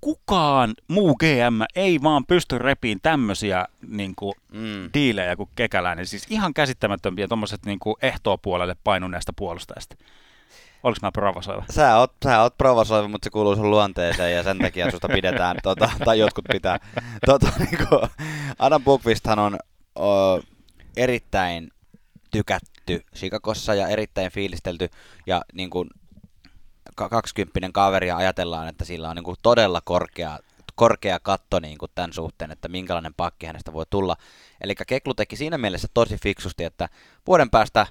Speaker 2: kukaan muu GM ei vaan pysty repiin tämmöisiä niin kuin, mm. diilejä kuin kekäläinen. Siis ihan käsittämättömiä tuommoiset niin ehtoa puolelle painuneesta puolustajasta. Oliko mä provosoiva?
Speaker 3: Sä oot, sä oot provosoiva, mutta se kuuluu sun luonteeseen ja sen takia susta pidetään, tota, tai jotkut pitää. Tota, niin kuin, Adam Bukvisthan on o, erittäin tykätty Chicagossa ja erittäin fiilistelty ja niin kuin, kaksikymppinen kaveri ja ajatellaan, että sillä on niin kuin, todella korkea, korkea katto niin kuin tämän suhteen, että minkälainen pakki hänestä voi tulla. Eli Keklu teki siinä mielessä tosi fiksusti, että vuoden päästä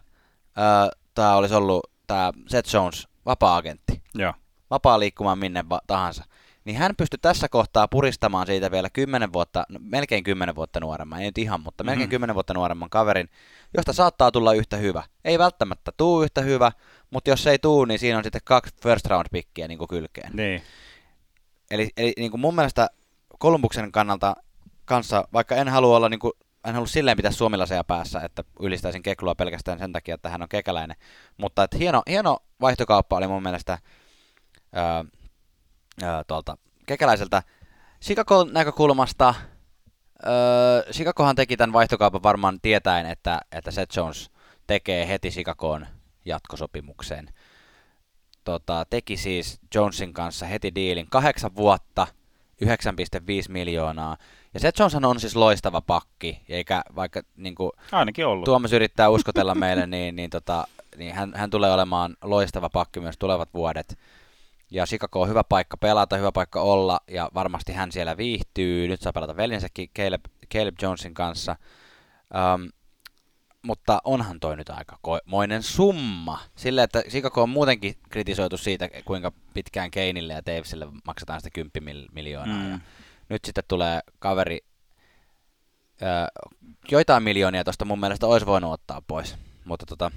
Speaker 3: tämä olisi ollut tämä Seth Jones, vapaa-agentti.
Speaker 2: Joo.
Speaker 3: Vapaa liikkumaan minne va- tahansa. niin hän pystyi tässä kohtaa puristamaan siitä vielä 10 vuotta, no, melkein 10 vuotta nuoremman, ei nyt ihan, mutta melkein mm-hmm. 10 vuotta nuoremman kaverin, josta saattaa tulla yhtä hyvä. Ei välttämättä tuu yhtä hyvä, mutta jos se ei tuu, niin siinä on sitten kaksi first round pickiä niin kuin kylkeen.
Speaker 2: Niin.
Speaker 3: Eli, eli niin kuin mun mielestä Kolumbuksen kannalta kanssa, vaikka en halua olla niin kuin, en halua silleen pitää suomilaisia päässä, että ylistäisin Keklua pelkästään sen takia, että hän on kekäläinen. Mutta että hieno, hieno vaihtokauppa oli mun mielestä ää, ää, tuolta kekäläiseltä Chicagon näkökulmasta. Öö, Chicagohan teki tämän vaihtokaupan varmaan tietäen, että, että Seth Jones tekee heti Chicagoon jatkosopimukseen. Tota, teki siis Jonesin kanssa heti diilin kahdeksan vuotta, 9,5 miljoonaa. Ja Seth Jones on siis loistava pakki, eikä vaikka niin kuin,
Speaker 2: Ainakin ollut.
Speaker 3: Tuomas yrittää uskotella meille, niin, niin, tota, niin hän, hän tulee olemaan loistava pakki myös tulevat vuodet. Ja Chicago on hyvä paikka pelata, hyvä paikka olla, ja varmasti hän siellä viihtyy. Nyt saa pelata veljensäkin Caleb, Caleb Jonesin kanssa. Um, mutta onhan toi nyt aika moinen summa. Sille, että Chicago on muutenkin kritisoitu siitä, kuinka pitkään Keinille ja Davesille maksetaan sitä 10 miljoonaa. Mm. Ja nyt sitten tulee kaveri, ö, joitain miljoonia tuosta mun mielestä olisi voinut ottaa pois. Mutta tota,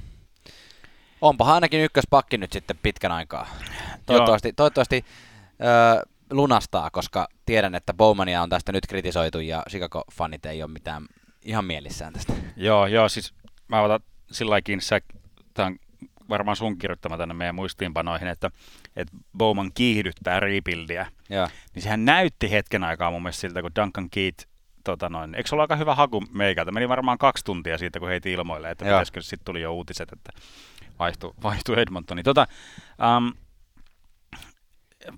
Speaker 3: onpa ainakin ykköspakki nyt sitten pitkän aikaa. Toivottavasti, toivottavasti ö, lunastaa, koska tiedän, että Bowmania on tästä nyt kritisoitu ja Chicago-fanit ei ole mitään ihan mielissään tästä.
Speaker 2: Joo, joo, siis mä otan sillä kiinni, tämä on varmaan sun kirjoittama tänne meidän muistiinpanoihin, että, että Bowman kiihdyttää rebuildia.
Speaker 3: Joo.
Speaker 2: Niin sehän näytti hetken aikaa mun mielestä siltä, kun Duncan Keith tota noin, eikö se ollut aika hyvä haku meikältä? Meni varmaan kaksi tuntia siitä, kun heitä ilmoille, että pitäisikö sitten tuli jo uutiset, että vaihtui, vaihtui Edmontoni. Tota, um,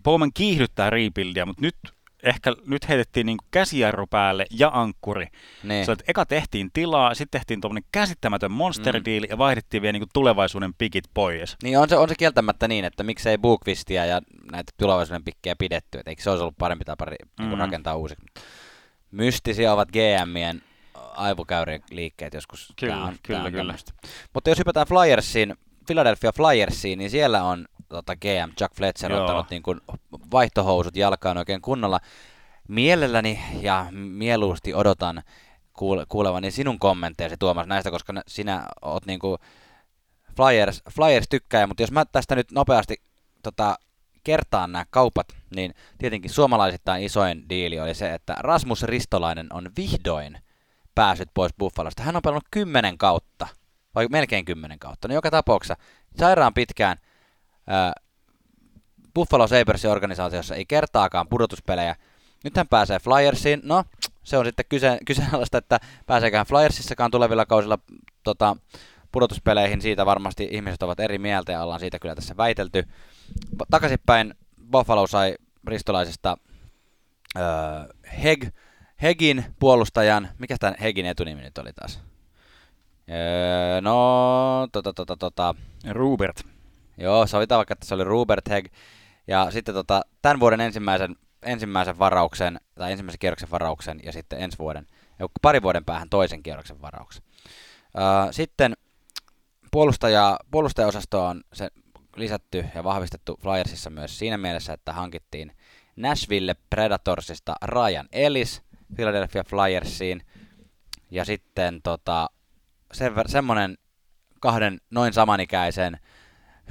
Speaker 2: Bowman kiihdyttää rebuildia, mutta nyt ehkä nyt heitettiin niin käsijarru päälle ja ankkuri. Niin. Että eka tehtiin tilaa, sitten tehtiin tuommoinen käsittämätön monsterdiili mm. ja vaihdettiin vielä niin tulevaisuuden pikit pois.
Speaker 3: Niin on se, on se kieltämättä niin, että miksei Bookvistia ja näitä tulevaisuuden pikkejä pidetty, että eikö se olisi ollut parempi tapa niin mm. rakentaa uusiksi. Mystisiä ovat GMien aivokäyrien liikkeet joskus.
Speaker 2: Kyllä, tää on, kyllä, tää on kyllä.
Speaker 3: Mutta jos hypätään Flyersiin, Philadelphia Flyersiin, niin siellä on tota, GM Chuck Fletcher Joo. ottanut niin kuin vaihtohousut jalkaan oikein kunnolla. Mielelläni ja mieluusti odotan kuule- kuulevani sinun kommentteesi Tuomas näistä, koska sinä oot niin kuin Flyers, Flyers tykkää, mutta jos mä tästä nyt nopeasti tota, kertaan nämä kaupat, niin tietenkin suomalaisittain isoin diili oli se, että Rasmus Ristolainen on vihdoin päässyt pois Buffalosta. Hän on pelannut kymmenen kautta, vai melkein kymmenen kautta. No joka tapauksessa sairaan pitkään Buffalo Sabersin organisaatiossa ei kertaakaan pudotuspelejä. Nyt hän pääsee Flyersiin. No, se on sitten kyse, kyseenalaista, että pääseekö hän Flyersissakaan tulevilla kausilla tota, pudotuspeleihin. Siitä varmasti ihmiset ovat eri mieltä ja ollaan siitä kyllä tässä väitelty. Takaisinpäin Buffalo sai ristolaisesta öö, Heg, Hegin puolustajan, mikä tämä Hegin etunimi nyt oli taas? Öö, no, tota, tota, tota.
Speaker 2: Rubert.
Speaker 3: Joo, sovitaan vaikka, että se oli Rubert Heg. Ja sitten tota, tämän vuoden ensimmäisen, ensimmäisen varauksen, tai ensimmäisen kierroksen varauksen, ja sitten ensi vuoden, pari vuoden päähän toisen kierroksen varauksen. Öö, sitten puolustaja, puolustajaosasto on se lisätty ja vahvistettu Flyersissa myös siinä mielessä, että hankittiin Nashville Predatorsista Ryan Ellis Philadelphia Flyersiin. Ja sitten tota, se, semmonen kahden noin samanikäisen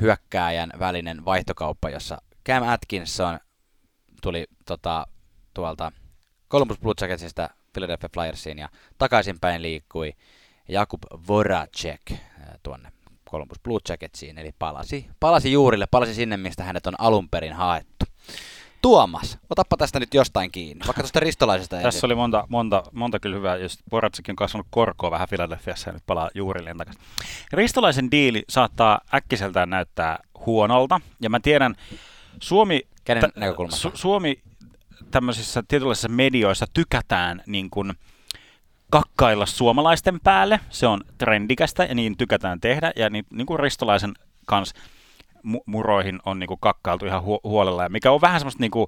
Speaker 3: hyökkääjän välinen vaihtokauppa, jossa Cam Atkinson tuli tota, tuolta Columbus Blue Jacketsista Philadelphia Flyersiin ja takaisinpäin liikkui Jakub Voracek äh, tuonne Columbus Blue Jacketsiin, eli palasi, palasi juurille, palasi sinne, mistä hänet on alun perin haettu. Tuomas, otappa tästä nyt jostain kiinni, vaikka tuosta ristolaisesta
Speaker 2: Tässä oli monta, monta, monta kyllä hyvää, jos Boratsekin on kasvanut korkoa vähän Filadelfiassa ja nyt palaa juurilleen takaisin. Ristolaisen diili saattaa äkkiseltään näyttää huonolta, ja mä tiedän, Suomi,
Speaker 3: Kenen t- näkökulmasta?
Speaker 2: Su- Suomi tämmöisissä tietynlaisissa medioissa tykätään niin kuin, kakkailla suomalaisten päälle. Se on trendikästä ja niin tykätään tehdä. Ja niin, niin kuin Ristolaisen kanssa mu- muroihin on niin kuin kakkailtu ihan hu- huolella, ja mikä on vähän semmoista niin kuin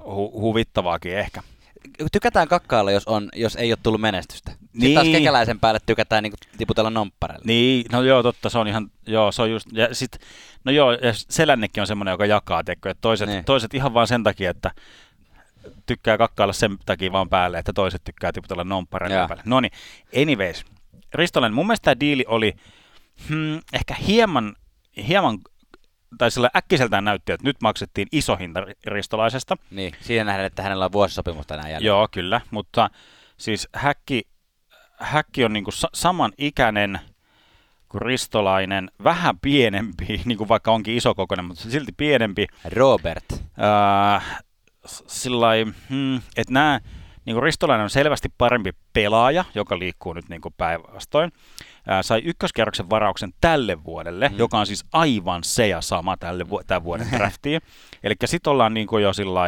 Speaker 2: hu- huvittavaakin ehkä.
Speaker 3: tykätään kakkailla, jos, on, jos ei ole tullut menestystä. Sitten
Speaker 2: Niin.
Speaker 3: taas kekäläisen päälle tykätään niin tiputella nomppareille.
Speaker 2: Niin, no joo, totta, se on ihan, joo, se on just, ja sit, no joo, ja selännekin on semmoinen, joka jakaa, tekkö, että toiset,
Speaker 3: Niin.
Speaker 2: toiset ihan vaan sen takia, että tykkää kakkailla sen takia vaan päälle, että toiset tykkää tiputella nomppareille
Speaker 3: Joo.
Speaker 2: päälle. No niin, anyways, Ristolen, mun mielestä tämä diili oli hmm, ehkä hieman, hieman, tai sillä äkkiseltään näytti, että nyt maksettiin iso hinta Ristolaisesta.
Speaker 3: Niin, siinä nähdään, että hänellä on vuosisopimusta enää jäljellä.
Speaker 2: Joo, kyllä, mutta siis häkki, häkki on niinku sa- saman ikäinen kuin Ristolainen, vähän pienempi, niin kuin vaikka onkin iso kokoinen, mutta silti pienempi.
Speaker 3: Robert.
Speaker 2: Ää, sillä hmm, että nämä, niin kuin Ristolainen on selvästi parempi pelaaja, joka liikkuu nyt niin kuin päinvastoin. Ää, sai ykköskerroksen varauksen tälle vuodelle,
Speaker 3: Mm.
Speaker 2: joka on siis aivan se ja sama tälle vu- tämän vuoden draftiin. Eli sitten ollaan niin kuin jo sillä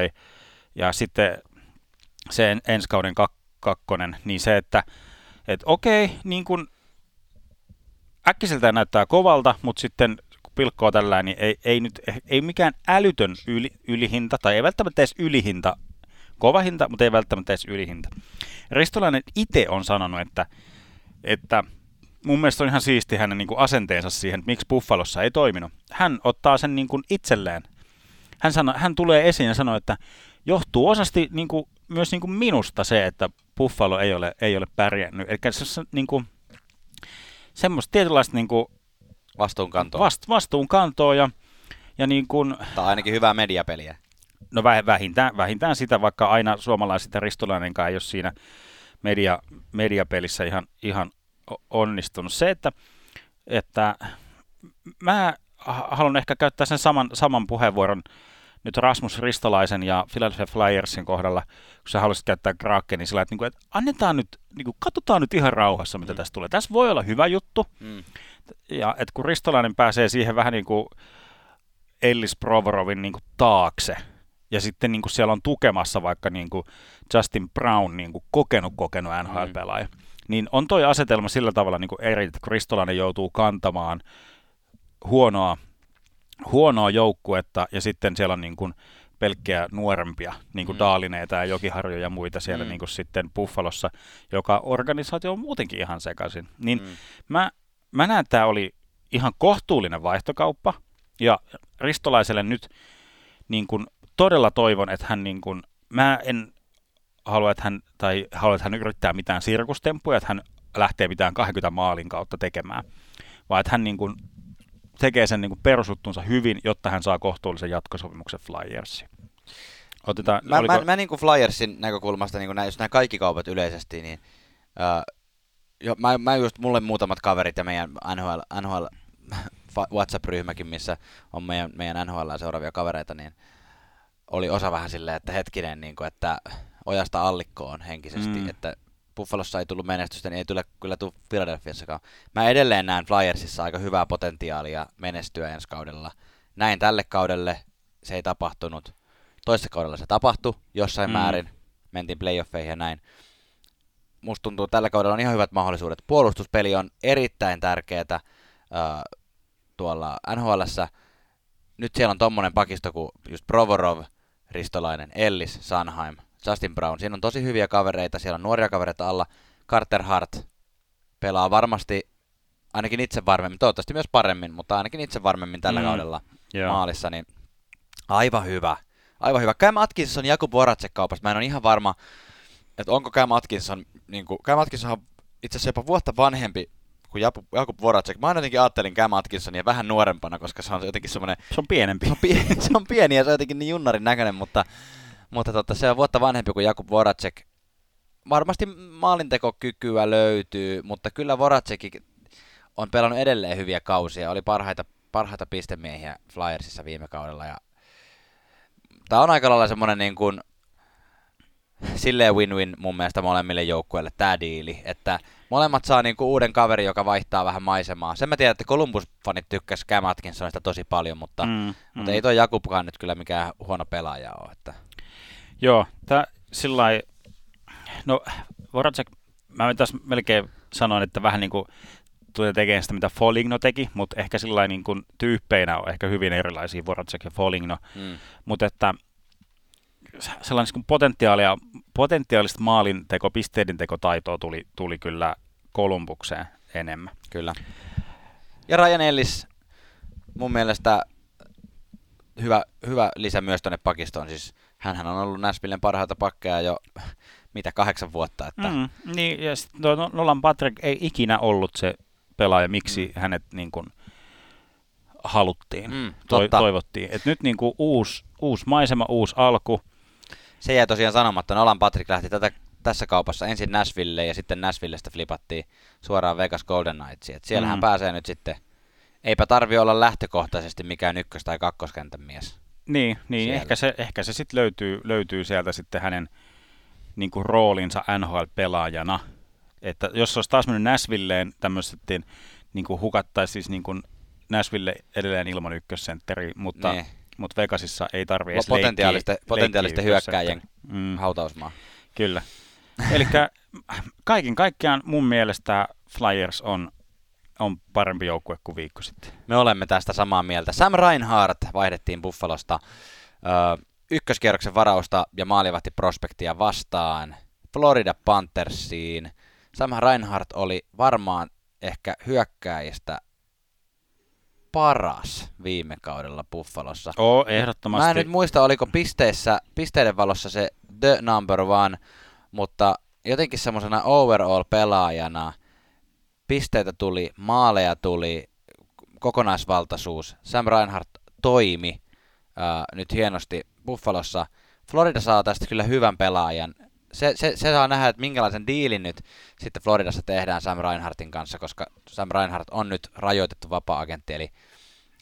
Speaker 2: ja sitten se en, ensi kauden kak- kakkonen, niin se, että et okei, niin kuin äkkiseltään näyttää kovalta, mutta sitten kun pilkkoo tällä, niin ei, ei, nyt, ei mikään älytön yli, ylihinta, tai ei välttämättä edes ylihinta, kova hinta, mutta ei välttämättä edes ylihinta. Ristolainen itse on sanonut, että, että mun mielestä on ihan siisti hänen niin kuin asenteensa siihen, että miksi Buffalossa ei toiminut. Hän ottaa sen niin kuin itselleen. Hän, sano, hän tulee esiin ja sanoo, että johtuu osasti niin kuin, myös niin kuin minusta se, että Buffalo ei ole, ei ole pärjännyt. Eli se, se niin kuin, semmoista tietynlaista niin kuin,
Speaker 3: Vastuunkantoa.
Speaker 2: vast, vastuunkantoa ja, ja niin kuin,
Speaker 3: tai ainakin hyvää mediapeliä.
Speaker 2: No väh- vähintään, vähintään sitä, vaikka aina suomalaiset ja ristolainenkaan ei ole siinä media, mediapelissä ihan, ihan onnistunut. Se, että, että mä ha- haluan ehkä käyttää sen saman, saman puheenvuoron nyt Rasmus Ristolaisen ja Philadelphia Flyersin kohdalla, kun sä haluaisit käyttää Krakenin sillä, että, niin kuin, että annetaan nyt, niin kuin, katsotaan nyt ihan rauhassa, mitä
Speaker 3: Mm.
Speaker 2: tästä tulee. Tässä voi olla hyvä juttu,
Speaker 3: Mm.
Speaker 2: ja että kun Ristolainen pääsee siihen vähän niin kuin Ellis Provorovin niin kuin taakse, ja sitten niin kuin siellä on tukemassa vaikka niin kuin Justin Brown, niin kuin kokenut kokenut NHL-pelaaja, niin on toi asetelma sillä tavalla niin kuin eri, että kun Ristolainen joutuu kantamaan huonoa, huonoa joukkuetta, ja sitten siellä on niin kuin pelkkiä nuorempia, niin kuin
Speaker 3: Mm.
Speaker 2: mm. Daalineita ja Jokiharjo ja muita siellä
Speaker 3: Mm.
Speaker 2: mm. niin kuin sitten Buffalossa, joka organisaatio on muutenkin ihan sekaisin. Niin
Speaker 3: Mm.
Speaker 2: mä, mä näen, että tämä oli ihan kohtuullinen vaihtokauppa, ja Ristolaiselle nyt niin kuin, todella toivon, että hän niin kuin, mä en halua, että hän, tai halua, että hän yrittää mitään sirkustemppuja, että hän lähtee mitään 20 maalin kautta tekemään, vaan että hän niin kuin, tekee sen niin kuin perusjuttunsa hyvin, jotta hän saa kohtuullisen jatkosopimuksen Flyersiin. Otetaan,
Speaker 3: Mä,
Speaker 2: oliko,
Speaker 3: mä, mä niin kuin Flyersin näkökulmasta, niin kuin nämä, jos nämä kaikki kaupat yleisesti, niin ää, jo, mä, mä just, mulle muutamat kaverit ja meidän NHL, NHL WhatsApp-ryhmäkin, missä on meidän, meidän NHL seuraavia kavereita, niin oli osa vähän silleen, että hetkinen, niin kuin, että ojasta allikkoon henkisesti,
Speaker 2: Mm.
Speaker 3: että Buffalossa ei tullut menestystä, niin ei tule kyllä tule Philadelphiassakaan. Mä edelleen näen Flyersissa aika hyvää potentiaalia menestyä ensi kaudella. Näin tälle kaudelle, se ei tapahtunut. Toisessa kaudella se tapahtui jossain
Speaker 2: mm.
Speaker 3: määrin, mentiin playoffeihin ja näin. Musta tuntuu, että tällä kaudella on ihan hyvät mahdollisuudet. Puolustuspeli on erittäin tärkeää äh, tuolla NHLssä. Nyt siellä on tommonen pakisto kuin just Provorov, Ristolainen, Ellis, Sanheim, Justin Brown. Siinä on tosi hyviä kavereita, siellä on nuoria kavereita alla. Carter Hart pelaa varmasti ainakin itse varmemmin, toivottavasti myös paremmin, mutta ainakin itse varmemmin tällä
Speaker 2: Mm,
Speaker 3: kaudella
Speaker 2: joo.
Speaker 3: maalissa, niin aivan hyvä. Aivan hyvä. Cam Atkinson Jakub Voracek kaupassa. Mä en ole ihan varma, että onko Cam Atkinson, niin kuin, Cam Atkinson on itse asiassa jopa vuotta vanhempi kuin Jakub, Jakub Voracek. Mä aina jotenkin ajattelin Cam Atkinsonia vähän nuorempana, koska se on jotenkin semmoinen,
Speaker 2: Se on pienempi.
Speaker 3: se on, pieni, se on pieni ja se on jotenkin niin junnarin näköinen, mutta, mutta totta, se on vuotta vanhempi kuin Jakub Voracek. Varmasti maalintekokykyä löytyy, mutta kyllä Voracek on pelannut edelleen hyviä kausia. Oli parhaita, parhaita pistemiehiä Flyersissa viime kaudella. Ja Tämä on aika lailla semmoinen niin kuin, silleen win-win mun mielestä molemmille joukkueille tämä diili, että molemmat saa niin kuin uuden kaveri, joka vaihtaa vähän maisemaa. Sen mä tiedän, että Columbus-fanit tykkäs Cam Atkinsonista tosi paljon, mutta, mm,
Speaker 2: Mm,
Speaker 3: mutta ei toi Jakubkaan nyt kyllä mikään huono pelaaja ole. Että.
Speaker 2: Joo, tää sillä no Voracek, mä tässä melkein sanoin, että vähän niin kuin tulee tekemään sitä, mitä Foligno teki, mutta ehkä sillä niin kuin tyyppeinä on ehkä hyvin erilaisia Voracek ja Foligno,
Speaker 3: Mm.
Speaker 2: mutta että sellainen niin potentiaalia, potentiaalista maalinteko, pisteiden tekotaitoa tuli, tuli kyllä Kolumbukseen enemmän.
Speaker 3: Kyllä. Ja Ryan Ellis, mun mielestä hyvä, hyvä lisä myös tuonne pakistoon. Siis hänhän on ollut Nashvillen parhaita pakkeja jo mitä kahdeksan vuotta. Että...
Speaker 2: Mm, niin, ja sit, no, no, Nolan Patrick ei ikinä ollut se pelaaja, miksi mm. hänet niin kuin, haluttiin, mm, toi, toivottiin. Et nyt niin kuin, uusi, uusi maisema, uusi alku.
Speaker 3: Se jäi tosiaan sanomatta. Nolan Patrick lähti tätä, tässä kaupassa ensin Nashville ja sitten Nashvillestä flipattiin suoraan Vegas Golden Knightsiin. Et siellähän mm. pääsee nyt sitten, eipä tarvi olla lähtökohtaisesti mikään ykkös- tai kakkoskentän mies.
Speaker 2: Niin, niin ehkä se, ehkä se sitten löytyy, löytyy sieltä sitten hänen niin kuin roolinsa NHL-pelaajana. Että jos olisi taas mennyt Nashvilleen tämmöisettiin, niin kuin hukattaisi siis niin kuin Nashville edelleen ilman ykkössentteri, mutta, niin. Mutta Vegasissa ei tarvitse edes
Speaker 3: potentiaalisten, leikkiä, potentiaalisten hyökkäjien mm. hautausmaa.
Speaker 2: Kyllä. Eli kaiken kaikkiaan mun mielestä Flyers on, on parempi joukkue kuin viikko sitten.
Speaker 3: Me olemme tästä samaa mieltä. Sam Reinhardt vaihdettiin Buffalosta ö, ykköskierroksen varausta ja maalivahti prospektia vastaan Florida Panthersiin. Sam Reinhardt oli varmaan ehkä hyökkäistä paras viime kaudella Buffalossa.
Speaker 2: Oo, ehdottomasti.
Speaker 3: Mä en nyt muista, oliko pisteissä, pisteiden valossa se the number one, mutta jotenkin semmoisena overall-pelaajana pisteitä tuli, maaleja tuli, kokonaisvaltaisuus. Sam Reinhardt toimi ää, nyt hienosti Buffalossa. Florida saa tästä kyllä hyvän pelaajan. Se, se, se saa nähdä, että minkälaisen diilin nyt sitten Floridassa tehdään Sam Reinhardtin kanssa, koska Sam Reinhardt on nyt rajoitettu vapaa-agentti, eli,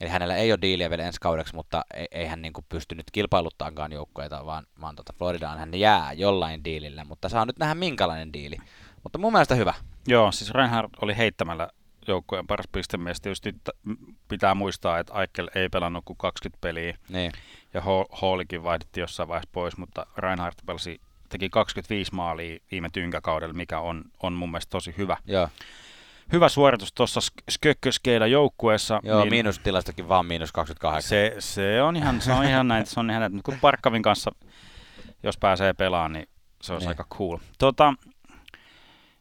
Speaker 3: eli hänellä ei ole diiliä vielä ensi kaudeksi, mutta ei, ei hän niin pystynyt kilpailuttaankaan joukkoita, vaan, vaan tota Floridaan hän jää jollain diilillä, mutta saa nyt nähdä minkälainen diili. Mutta mun mielestä hyvä.
Speaker 2: Joo, siis Reinhardt oli heittämällä joukkueen paras pistemies. Tietysti pitää muistaa, että Aikel ei pelannut kuin 20 peliä.
Speaker 3: Niin.
Speaker 2: Ja Hallikin vaihdettiin jossain vaiheessa pois, mutta Reinhardt pelasi, teki 25 maalia viime tynkäkaudella, mikä on, on mun mielestä tosi hyvä.
Speaker 3: Joo.
Speaker 2: Hyvä suoritus tuossa Skökköskeillä joukkueessa.
Speaker 3: Joo, niin miinustilastokin vaan miinus 28.
Speaker 2: Se, se on ihan, se on ihan näin, se on ihan näin, kun Parkkavin kanssa, jos pääsee pelaamaan, niin se on niin. aika cool. Tota,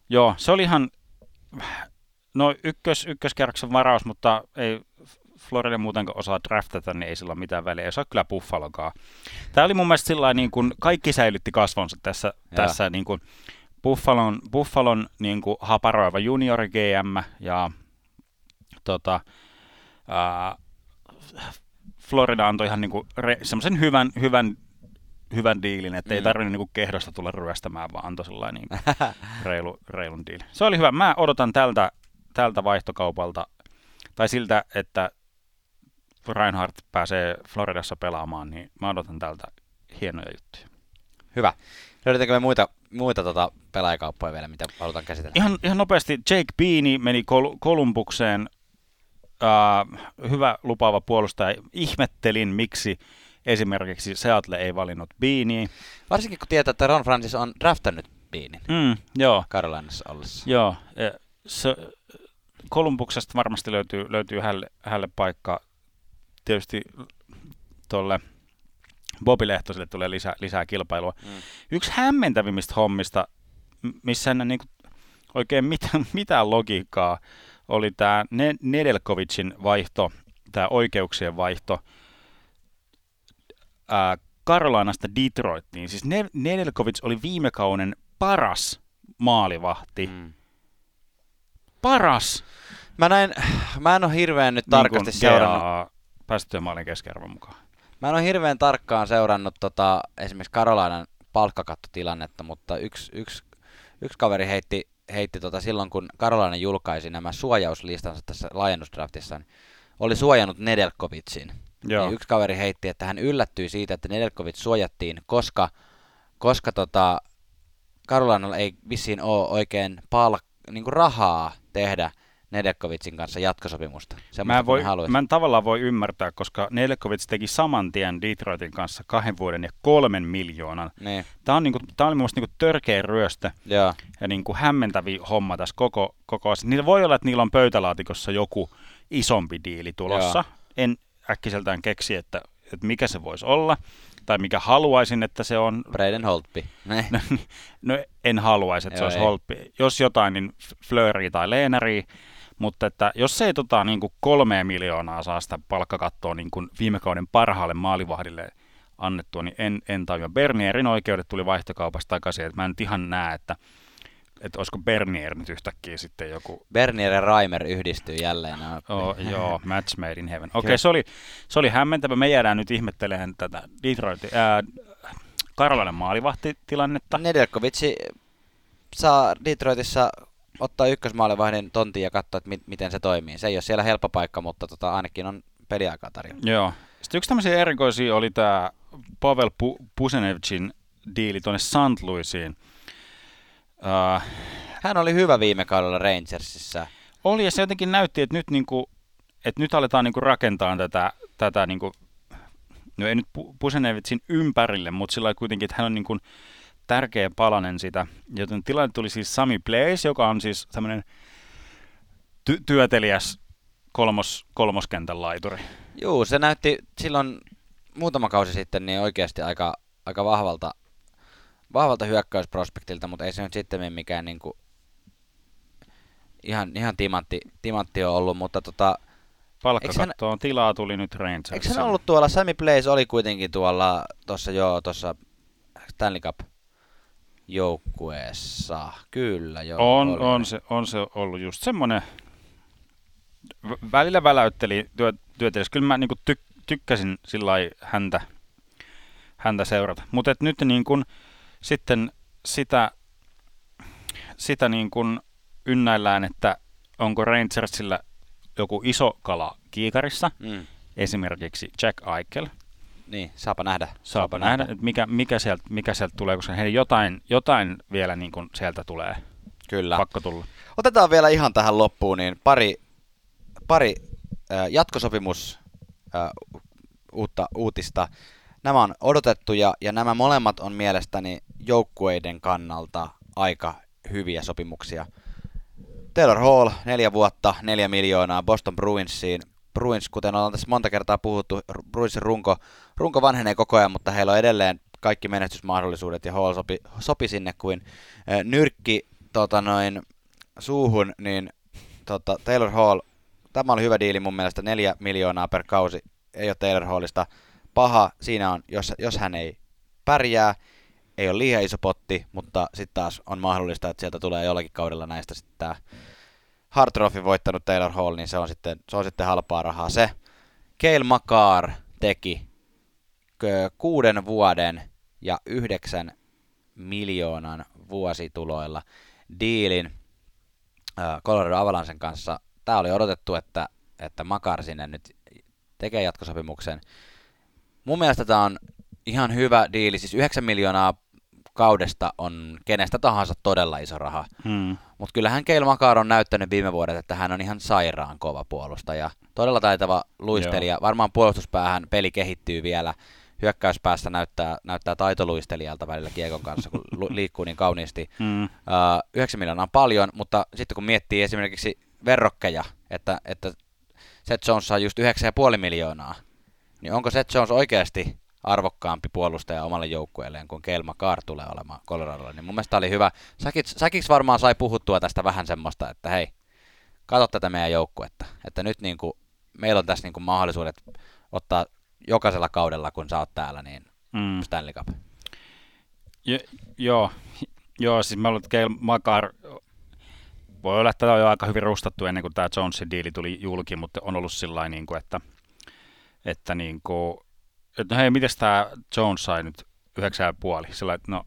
Speaker 2: joo, se oli ihan No ykkös, ykköskerroksen varaus, mutta ei Florida muutenkaan osaa draftata, niin ei sillä ole mitään väliä. Ei ole kyllä Buffalokaan. Tämä oli mun mielestä sillä niin kuin kaikki säilytti kasvonsa tässä, tässä niin kuin Buffalon, Buffalon niin kuin haparoiva junior GM ja tota, ää, Florida antoi ihan niin kuin re, semmoisen hyvän, hyvän, hyvän diilin, että mm. ei tarvinnut niin kuin kehdosta tulla ryöstämään, vaan antoi sellainen niin reilu, reilun diilin. Se oli hyvä. Mä odotan tältä tältä vaihtokaupalta, tai siltä, että Reinhardt pääsee Floridassa pelaamaan, niin mä odotan tältä hienoja juttuja.
Speaker 3: Hyvä. Löydetäänkö me muita, muita tota pelaajakauppoja vielä, mitä halutaan käsitellä?
Speaker 2: Ihan, ihan nopeasti. Jake Beanie meni Kol- Kolumbukseen. Uh, hyvä lupaava puolustaja. Ihmettelin, miksi esimerkiksi Seattle ei valinnut Beanie.
Speaker 3: Varsinkin kun tietää, että Ron Francis on draftannut Beanin.
Speaker 2: Mm, joo.
Speaker 3: Carolinassa ollessa.
Speaker 2: Joo. Se, Kolumbuksesta varmasti löytyy, löytyy hälle, hälle paikka. Tietysti tuolle Bobi Lehtoselle tulee lisää, lisää kilpailua. Mm. Yksi hämmentävimmistä hommista, missä en niin oikein mitään, mitään logiikkaa, oli tämä Nedelkovicin vaihto, tämä oikeuksien vaihto ää, Carolinasta Detroittiin. Siis Nedelkovic oli viime kauden paras maalivahti. Mm
Speaker 3: paras. Mä, näin, mä en ole hirveän nyt niin tarkasti seurannut.
Speaker 2: Päästettyä maalin keskiarvon mukaan.
Speaker 3: Mä en ole hirveän tarkkaan seurannut tota, esimerkiksi Karolainan palkkakattotilannetta, mutta yksi, yksi, yksi kaveri heitti, heitti tota silloin, kun Karolainen julkaisi nämä suojauslistansa tässä laajennusdraftissa, niin oli suojannut Nedelkovitsin. Joo. Niin yksi kaveri heitti, että hän yllättyi siitä, että Nedelkovits suojattiin, koska, koska tota, Karolainalla ei vissiin ole oikein palk, niin rahaa tehdä Nedekovitsin kanssa jatkosopimusta.
Speaker 2: Mä, voi, mä en tavallaan voi ymmärtää, koska Nedekovits teki saman tien Detroitin kanssa kahden vuoden ja kolmen miljoonan.
Speaker 3: Niin.
Speaker 2: Tämä on, niinku, tämä on niinku törkeä ryöstö ja, ja niinku hämmentävi homma tässä koko, koko asia. Niillä voi olla, että niillä on pöytälaatikossa joku isompi diili tulossa. Joo. En äkkiseltään keksi, että, että mikä se voisi olla. tai mikä haluaisin, että se on.
Speaker 3: Braden Holtby.
Speaker 2: No, no en haluaisi, että Joo, se olisi Holtby. Jos jotain, niin Fleury tai Leeneri. Mutta että jos se ei tota, niin kuin kolme miljoonaa saa sitä palkkakattoa niin kuin viime kauden parhaalle maalivahdille annettua, niin en, en tajua. Bernierin oikeudet tuli vaihtokaupasta takaisin, että mä en nyt ihan näe, että että olisiko Bernier nyt yhtäkkiä sitten joku...
Speaker 3: Bernier ja Reimer yhdistyy jälleen.
Speaker 2: Oh, joo, match made in heaven. Okei, okay, se oli, se oli hämmentävä. Me jäädään nyt ihmettelemään tätä Detroit, ää, Karolainen maalivahtitilannetta.
Speaker 3: Nedelkovitsi saa Detroitissa ottaa ykkösmaalivahdin tontin ja katsoa, että mi- miten se toimii. Se ei ole siellä helppo paikka, mutta tota, ainakin on peliaikaa tarjolla.
Speaker 2: Joo. Sitten yksi tämmöisiä erikoisia oli tämä Pavel Pusenevcin diili tuonne St. Louisiin.
Speaker 3: Uh, Hän oli hyvä viime kaudella Rangersissa.
Speaker 2: Oli ja se jotenkin näytti, että nyt, niinku, että nyt aletaan niinku rakentaa tätä, tätä niinku, no ei nyt Pusenevitsin ympärille, mutta sillä kuitenkin, että hän on niinku tärkeä palanen sitä. Joten tilanne tuli siis Sami Place, joka on siis tämmöinen ty- työtelijäs kolmos, kolmoskentän laituri.
Speaker 3: Joo, se näytti silloin muutama kausi sitten niin oikeasti aika, aika vahvalta vahvalta hyökkäysprospektilta, mutta ei se nyt sitten mikään niin kuin ihan, ihan timantti, timantti on ollut, mutta tota,
Speaker 2: Palkkakattoon hän, tilaa tuli nyt Rangersissa.
Speaker 3: Eikö hän ollut tuolla, Sammy Blaze oli kuitenkin tuolla, tuossa jo, tuossa Stanley Cup joukkueessa. Kyllä, joo.
Speaker 2: On, on, se, on se ollut just semmoinen, välillä väläytteli työ, työtelijässä. Kyllä mä niin kuin tyk, tykkäsin sillä häntä, häntä seurata. Mutta nyt niin kuin, sitten sitä, sitä niin kuin ynnäillään, että onko Rangersilla joku iso kala kiikarissa, mm. esimerkiksi Jack Eichel.
Speaker 3: Niin, saapa nähdä.
Speaker 2: Saapa, saapa nähdä, nähdä, mikä, mikä, sieltä, mikä sieltä tulee, koska heidän jotain, jotain vielä niin kuin sieltä tulee.
Speaker 3: Kyllä.
Speaker 2: Pakko tulla.
Speaker 3: Otetaan vielä ihan tähän loppuun, niin pari, pari äh, jatkosopimus äh, uutta uutista. Nämä on odotettuja ja nämä molemmat on mielestäni joukkueiden kannalta aika hyviä sopimuksia. Taylor Hall, neljä vuotta, neljä miljoonaa Boston Bruinsiin. Bruins, kuten ollaan tässä monta kertaa puhuttu, Bruinsin runko, runko vanhenee koko ajan, mutta heillä on edelleen kaikki menestysmahdollisuudet ja Hall sopi, sopi sinne kuin äh, nyrkki tota noin, suuhun, niin tota, Taylor Hall, tämä oli hyvä diili mun mielestä, neljä miljoonaa per kausi, ei ole Taylor Hallista paha. Siinä on, jos, jos hän ei pärjää, ei ole liian iso potti, mutta sitten taas on mahdollista, että sieltä tulee jollakin kaudella näistä sitten tämä Hard Trophy voittanut Taylor Hall, niin se on sitten, se on sitten halpaa rahaa. Se Keil Makar teki kuuden vuoden ja yhdeksän miljoonan vuosituloilla diilin Colorado Avalansen kanssa. Tämä oli odotettu, että, että Makar sinne nyt tekee jatkosopimuksen. Mun mielestä tämä on ihan hyvä diili, siis 9 miljoonaa kaudesta on kenestä tahansa todella iso raha. Hmm. Mutta kyllähän Keil Makar on näyttänyt viime vuodet, että hän on ihan sairaan kova puolustaja. Todella taitava luistelija. Joo. Varmaan puolustuspäähän peli kehittyy vielä. Hyökkäyspäässä näyttää, näyttää taitoluistelijalta välillä kiekon kanssa, kun liikkuu niin kauniisti. Hmm. Uh, 9 miljoonaa on paljon, mutta sitten kun miettii esimerkiksi verrokkeja, että, että Seth Jones saa just 9,5 miljoonaa, niin onko Seth Jones oikeasti arvokkaampi puolustaja omalle joukkueelleen kuin Kelma Kaar tulee olemaan Coloradolla, niin mun mielestä oli hyvä. Sakits, Sakits varmaan sai puhuttua tästä vähän semmoista, että hei, katso tätä meidän joukkuetta, että nyt niin kuin, meillä on tässä niin kuin mahdollisuudet ottaa jokaisella kaudella, kun sä oot täällä, niin mm. Stanley Cup.
Speaker 2: Jo, joo, joo, siis mä luulen, että Keil Makar voi olla, että tämä on jo aika hyvin rustattu ennen kuin tämä Jonesin diili tuli julki, mutta on ollut sillä niin kuin, että, että niin kuin, että no hei, miten tämä Jones sai nyt yhdeksän ja puoli? Sillä että no,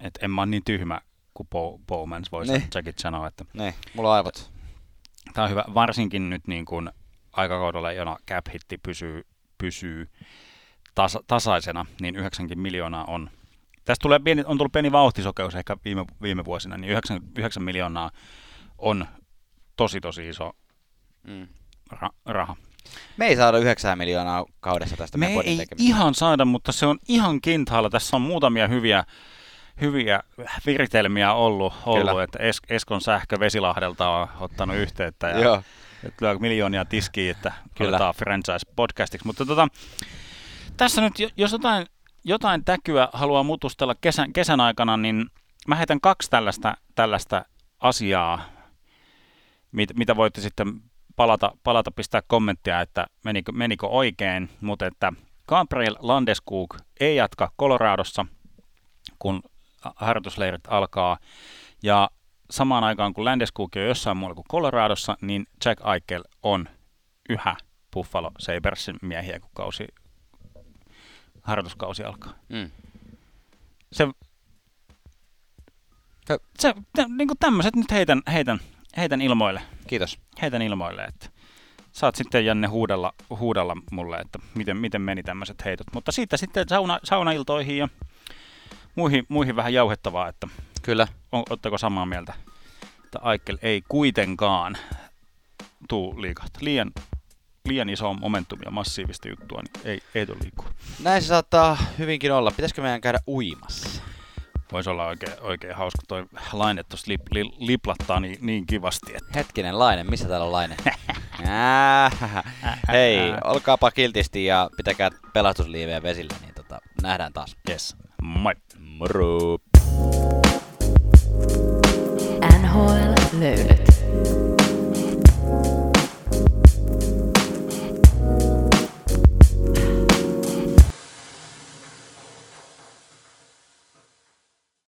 Speaker 2: että en mä ole niin tyhmä kuin Bowmans voisi niin. Jackit sanoa. Että
Speaker 3: niin, mulla on aivot.
Speaker 2: Tämä on hyvä, varsinkin nyt niin kuin aikakaudella, jona cap hitti pysyy, pysyy tasa, tasaisena, niin 9 miljoonaa on. Tästä tulee pieni, on tullut pieni vauhtisokeus ehkä viime, viime vuosina, niin 9, 9 miljoonaa on tosi tosi iso mm. ra- raha.
Speaker 3: Me ei saada 9 miljoonaa kaudessa tästä
Speaker 2: Me ei tekemistä. ihan saada, mutta se on ihan kintaalla. Tässä on muutamia hyviä, hyviä viritelmiä ollut, ollut että es- Eskon sähkö Vesilahdelta on ottanut yhteyttä ja Joo. Että miljoonia tiskiin, että kyllä franchise podcastiksi. Mutta tota, tässä nyt, jos jotain jotain täkyä haluaa mutustella kesän, kesän aikana, niin mä heitän kaksi tällaista, tällaista asiaa, mit, mitä voitte sitten palata, palata pistää kommenttia, että menikö, menikö oikein, mutta että Gabriel Landeskog ei jatka Coloradossa, kun harjoitusleirit alkaa, ja samaan aikaan kun Landeskog on jossain muualla kuin Coloradossa, niin Jack Eichel on yhä Buffalo Sabersin miehiä, kun kausi, harjoituskausi alkaa.
Speaker 3: Mm.
Speaker 2: Se, se niin kuin tämmöiset nyt heitän, heitän, heitän ilmoille.
Speaker 3: Kiitos.
Speaker 2: Heitän ilmoille, että saat sitten Janne huudella, huudella mulle, että miten, miten meni tämmöiset heitot. Mutta siitä sitten sauna, saunailtoihin ja muihin, muihin vähän jauhettavaa, että
Speaker 3: Kyllä.
Speaker 2: on, ootteko samaa mieltä, että Aikel ei kuitenkaan tuu liikahta. Liian, liian iso momentum ja massiivista juttua, niin ei, ei tule liikkua.
Speaker 3: Näin se saattaa hyvinkin olla. Pitäisikö meidän käydä uimassa?
Speaker 2: Voisi olla oikein, oikein hauska toi laine tuossa lip, li, liplattaa niin, niin kivasti, että
Speaker 3: Hetkinen, Laine. Missä täällä on Laine? Ää, Hei, olkaapa kiltisti ja pitäkää pelastusliivejä vesillä, niin tota, nähdään taas.
Speaker 2: yes, moi!
Speaker 3: Moro!
Speaker 1: NHL löydöt.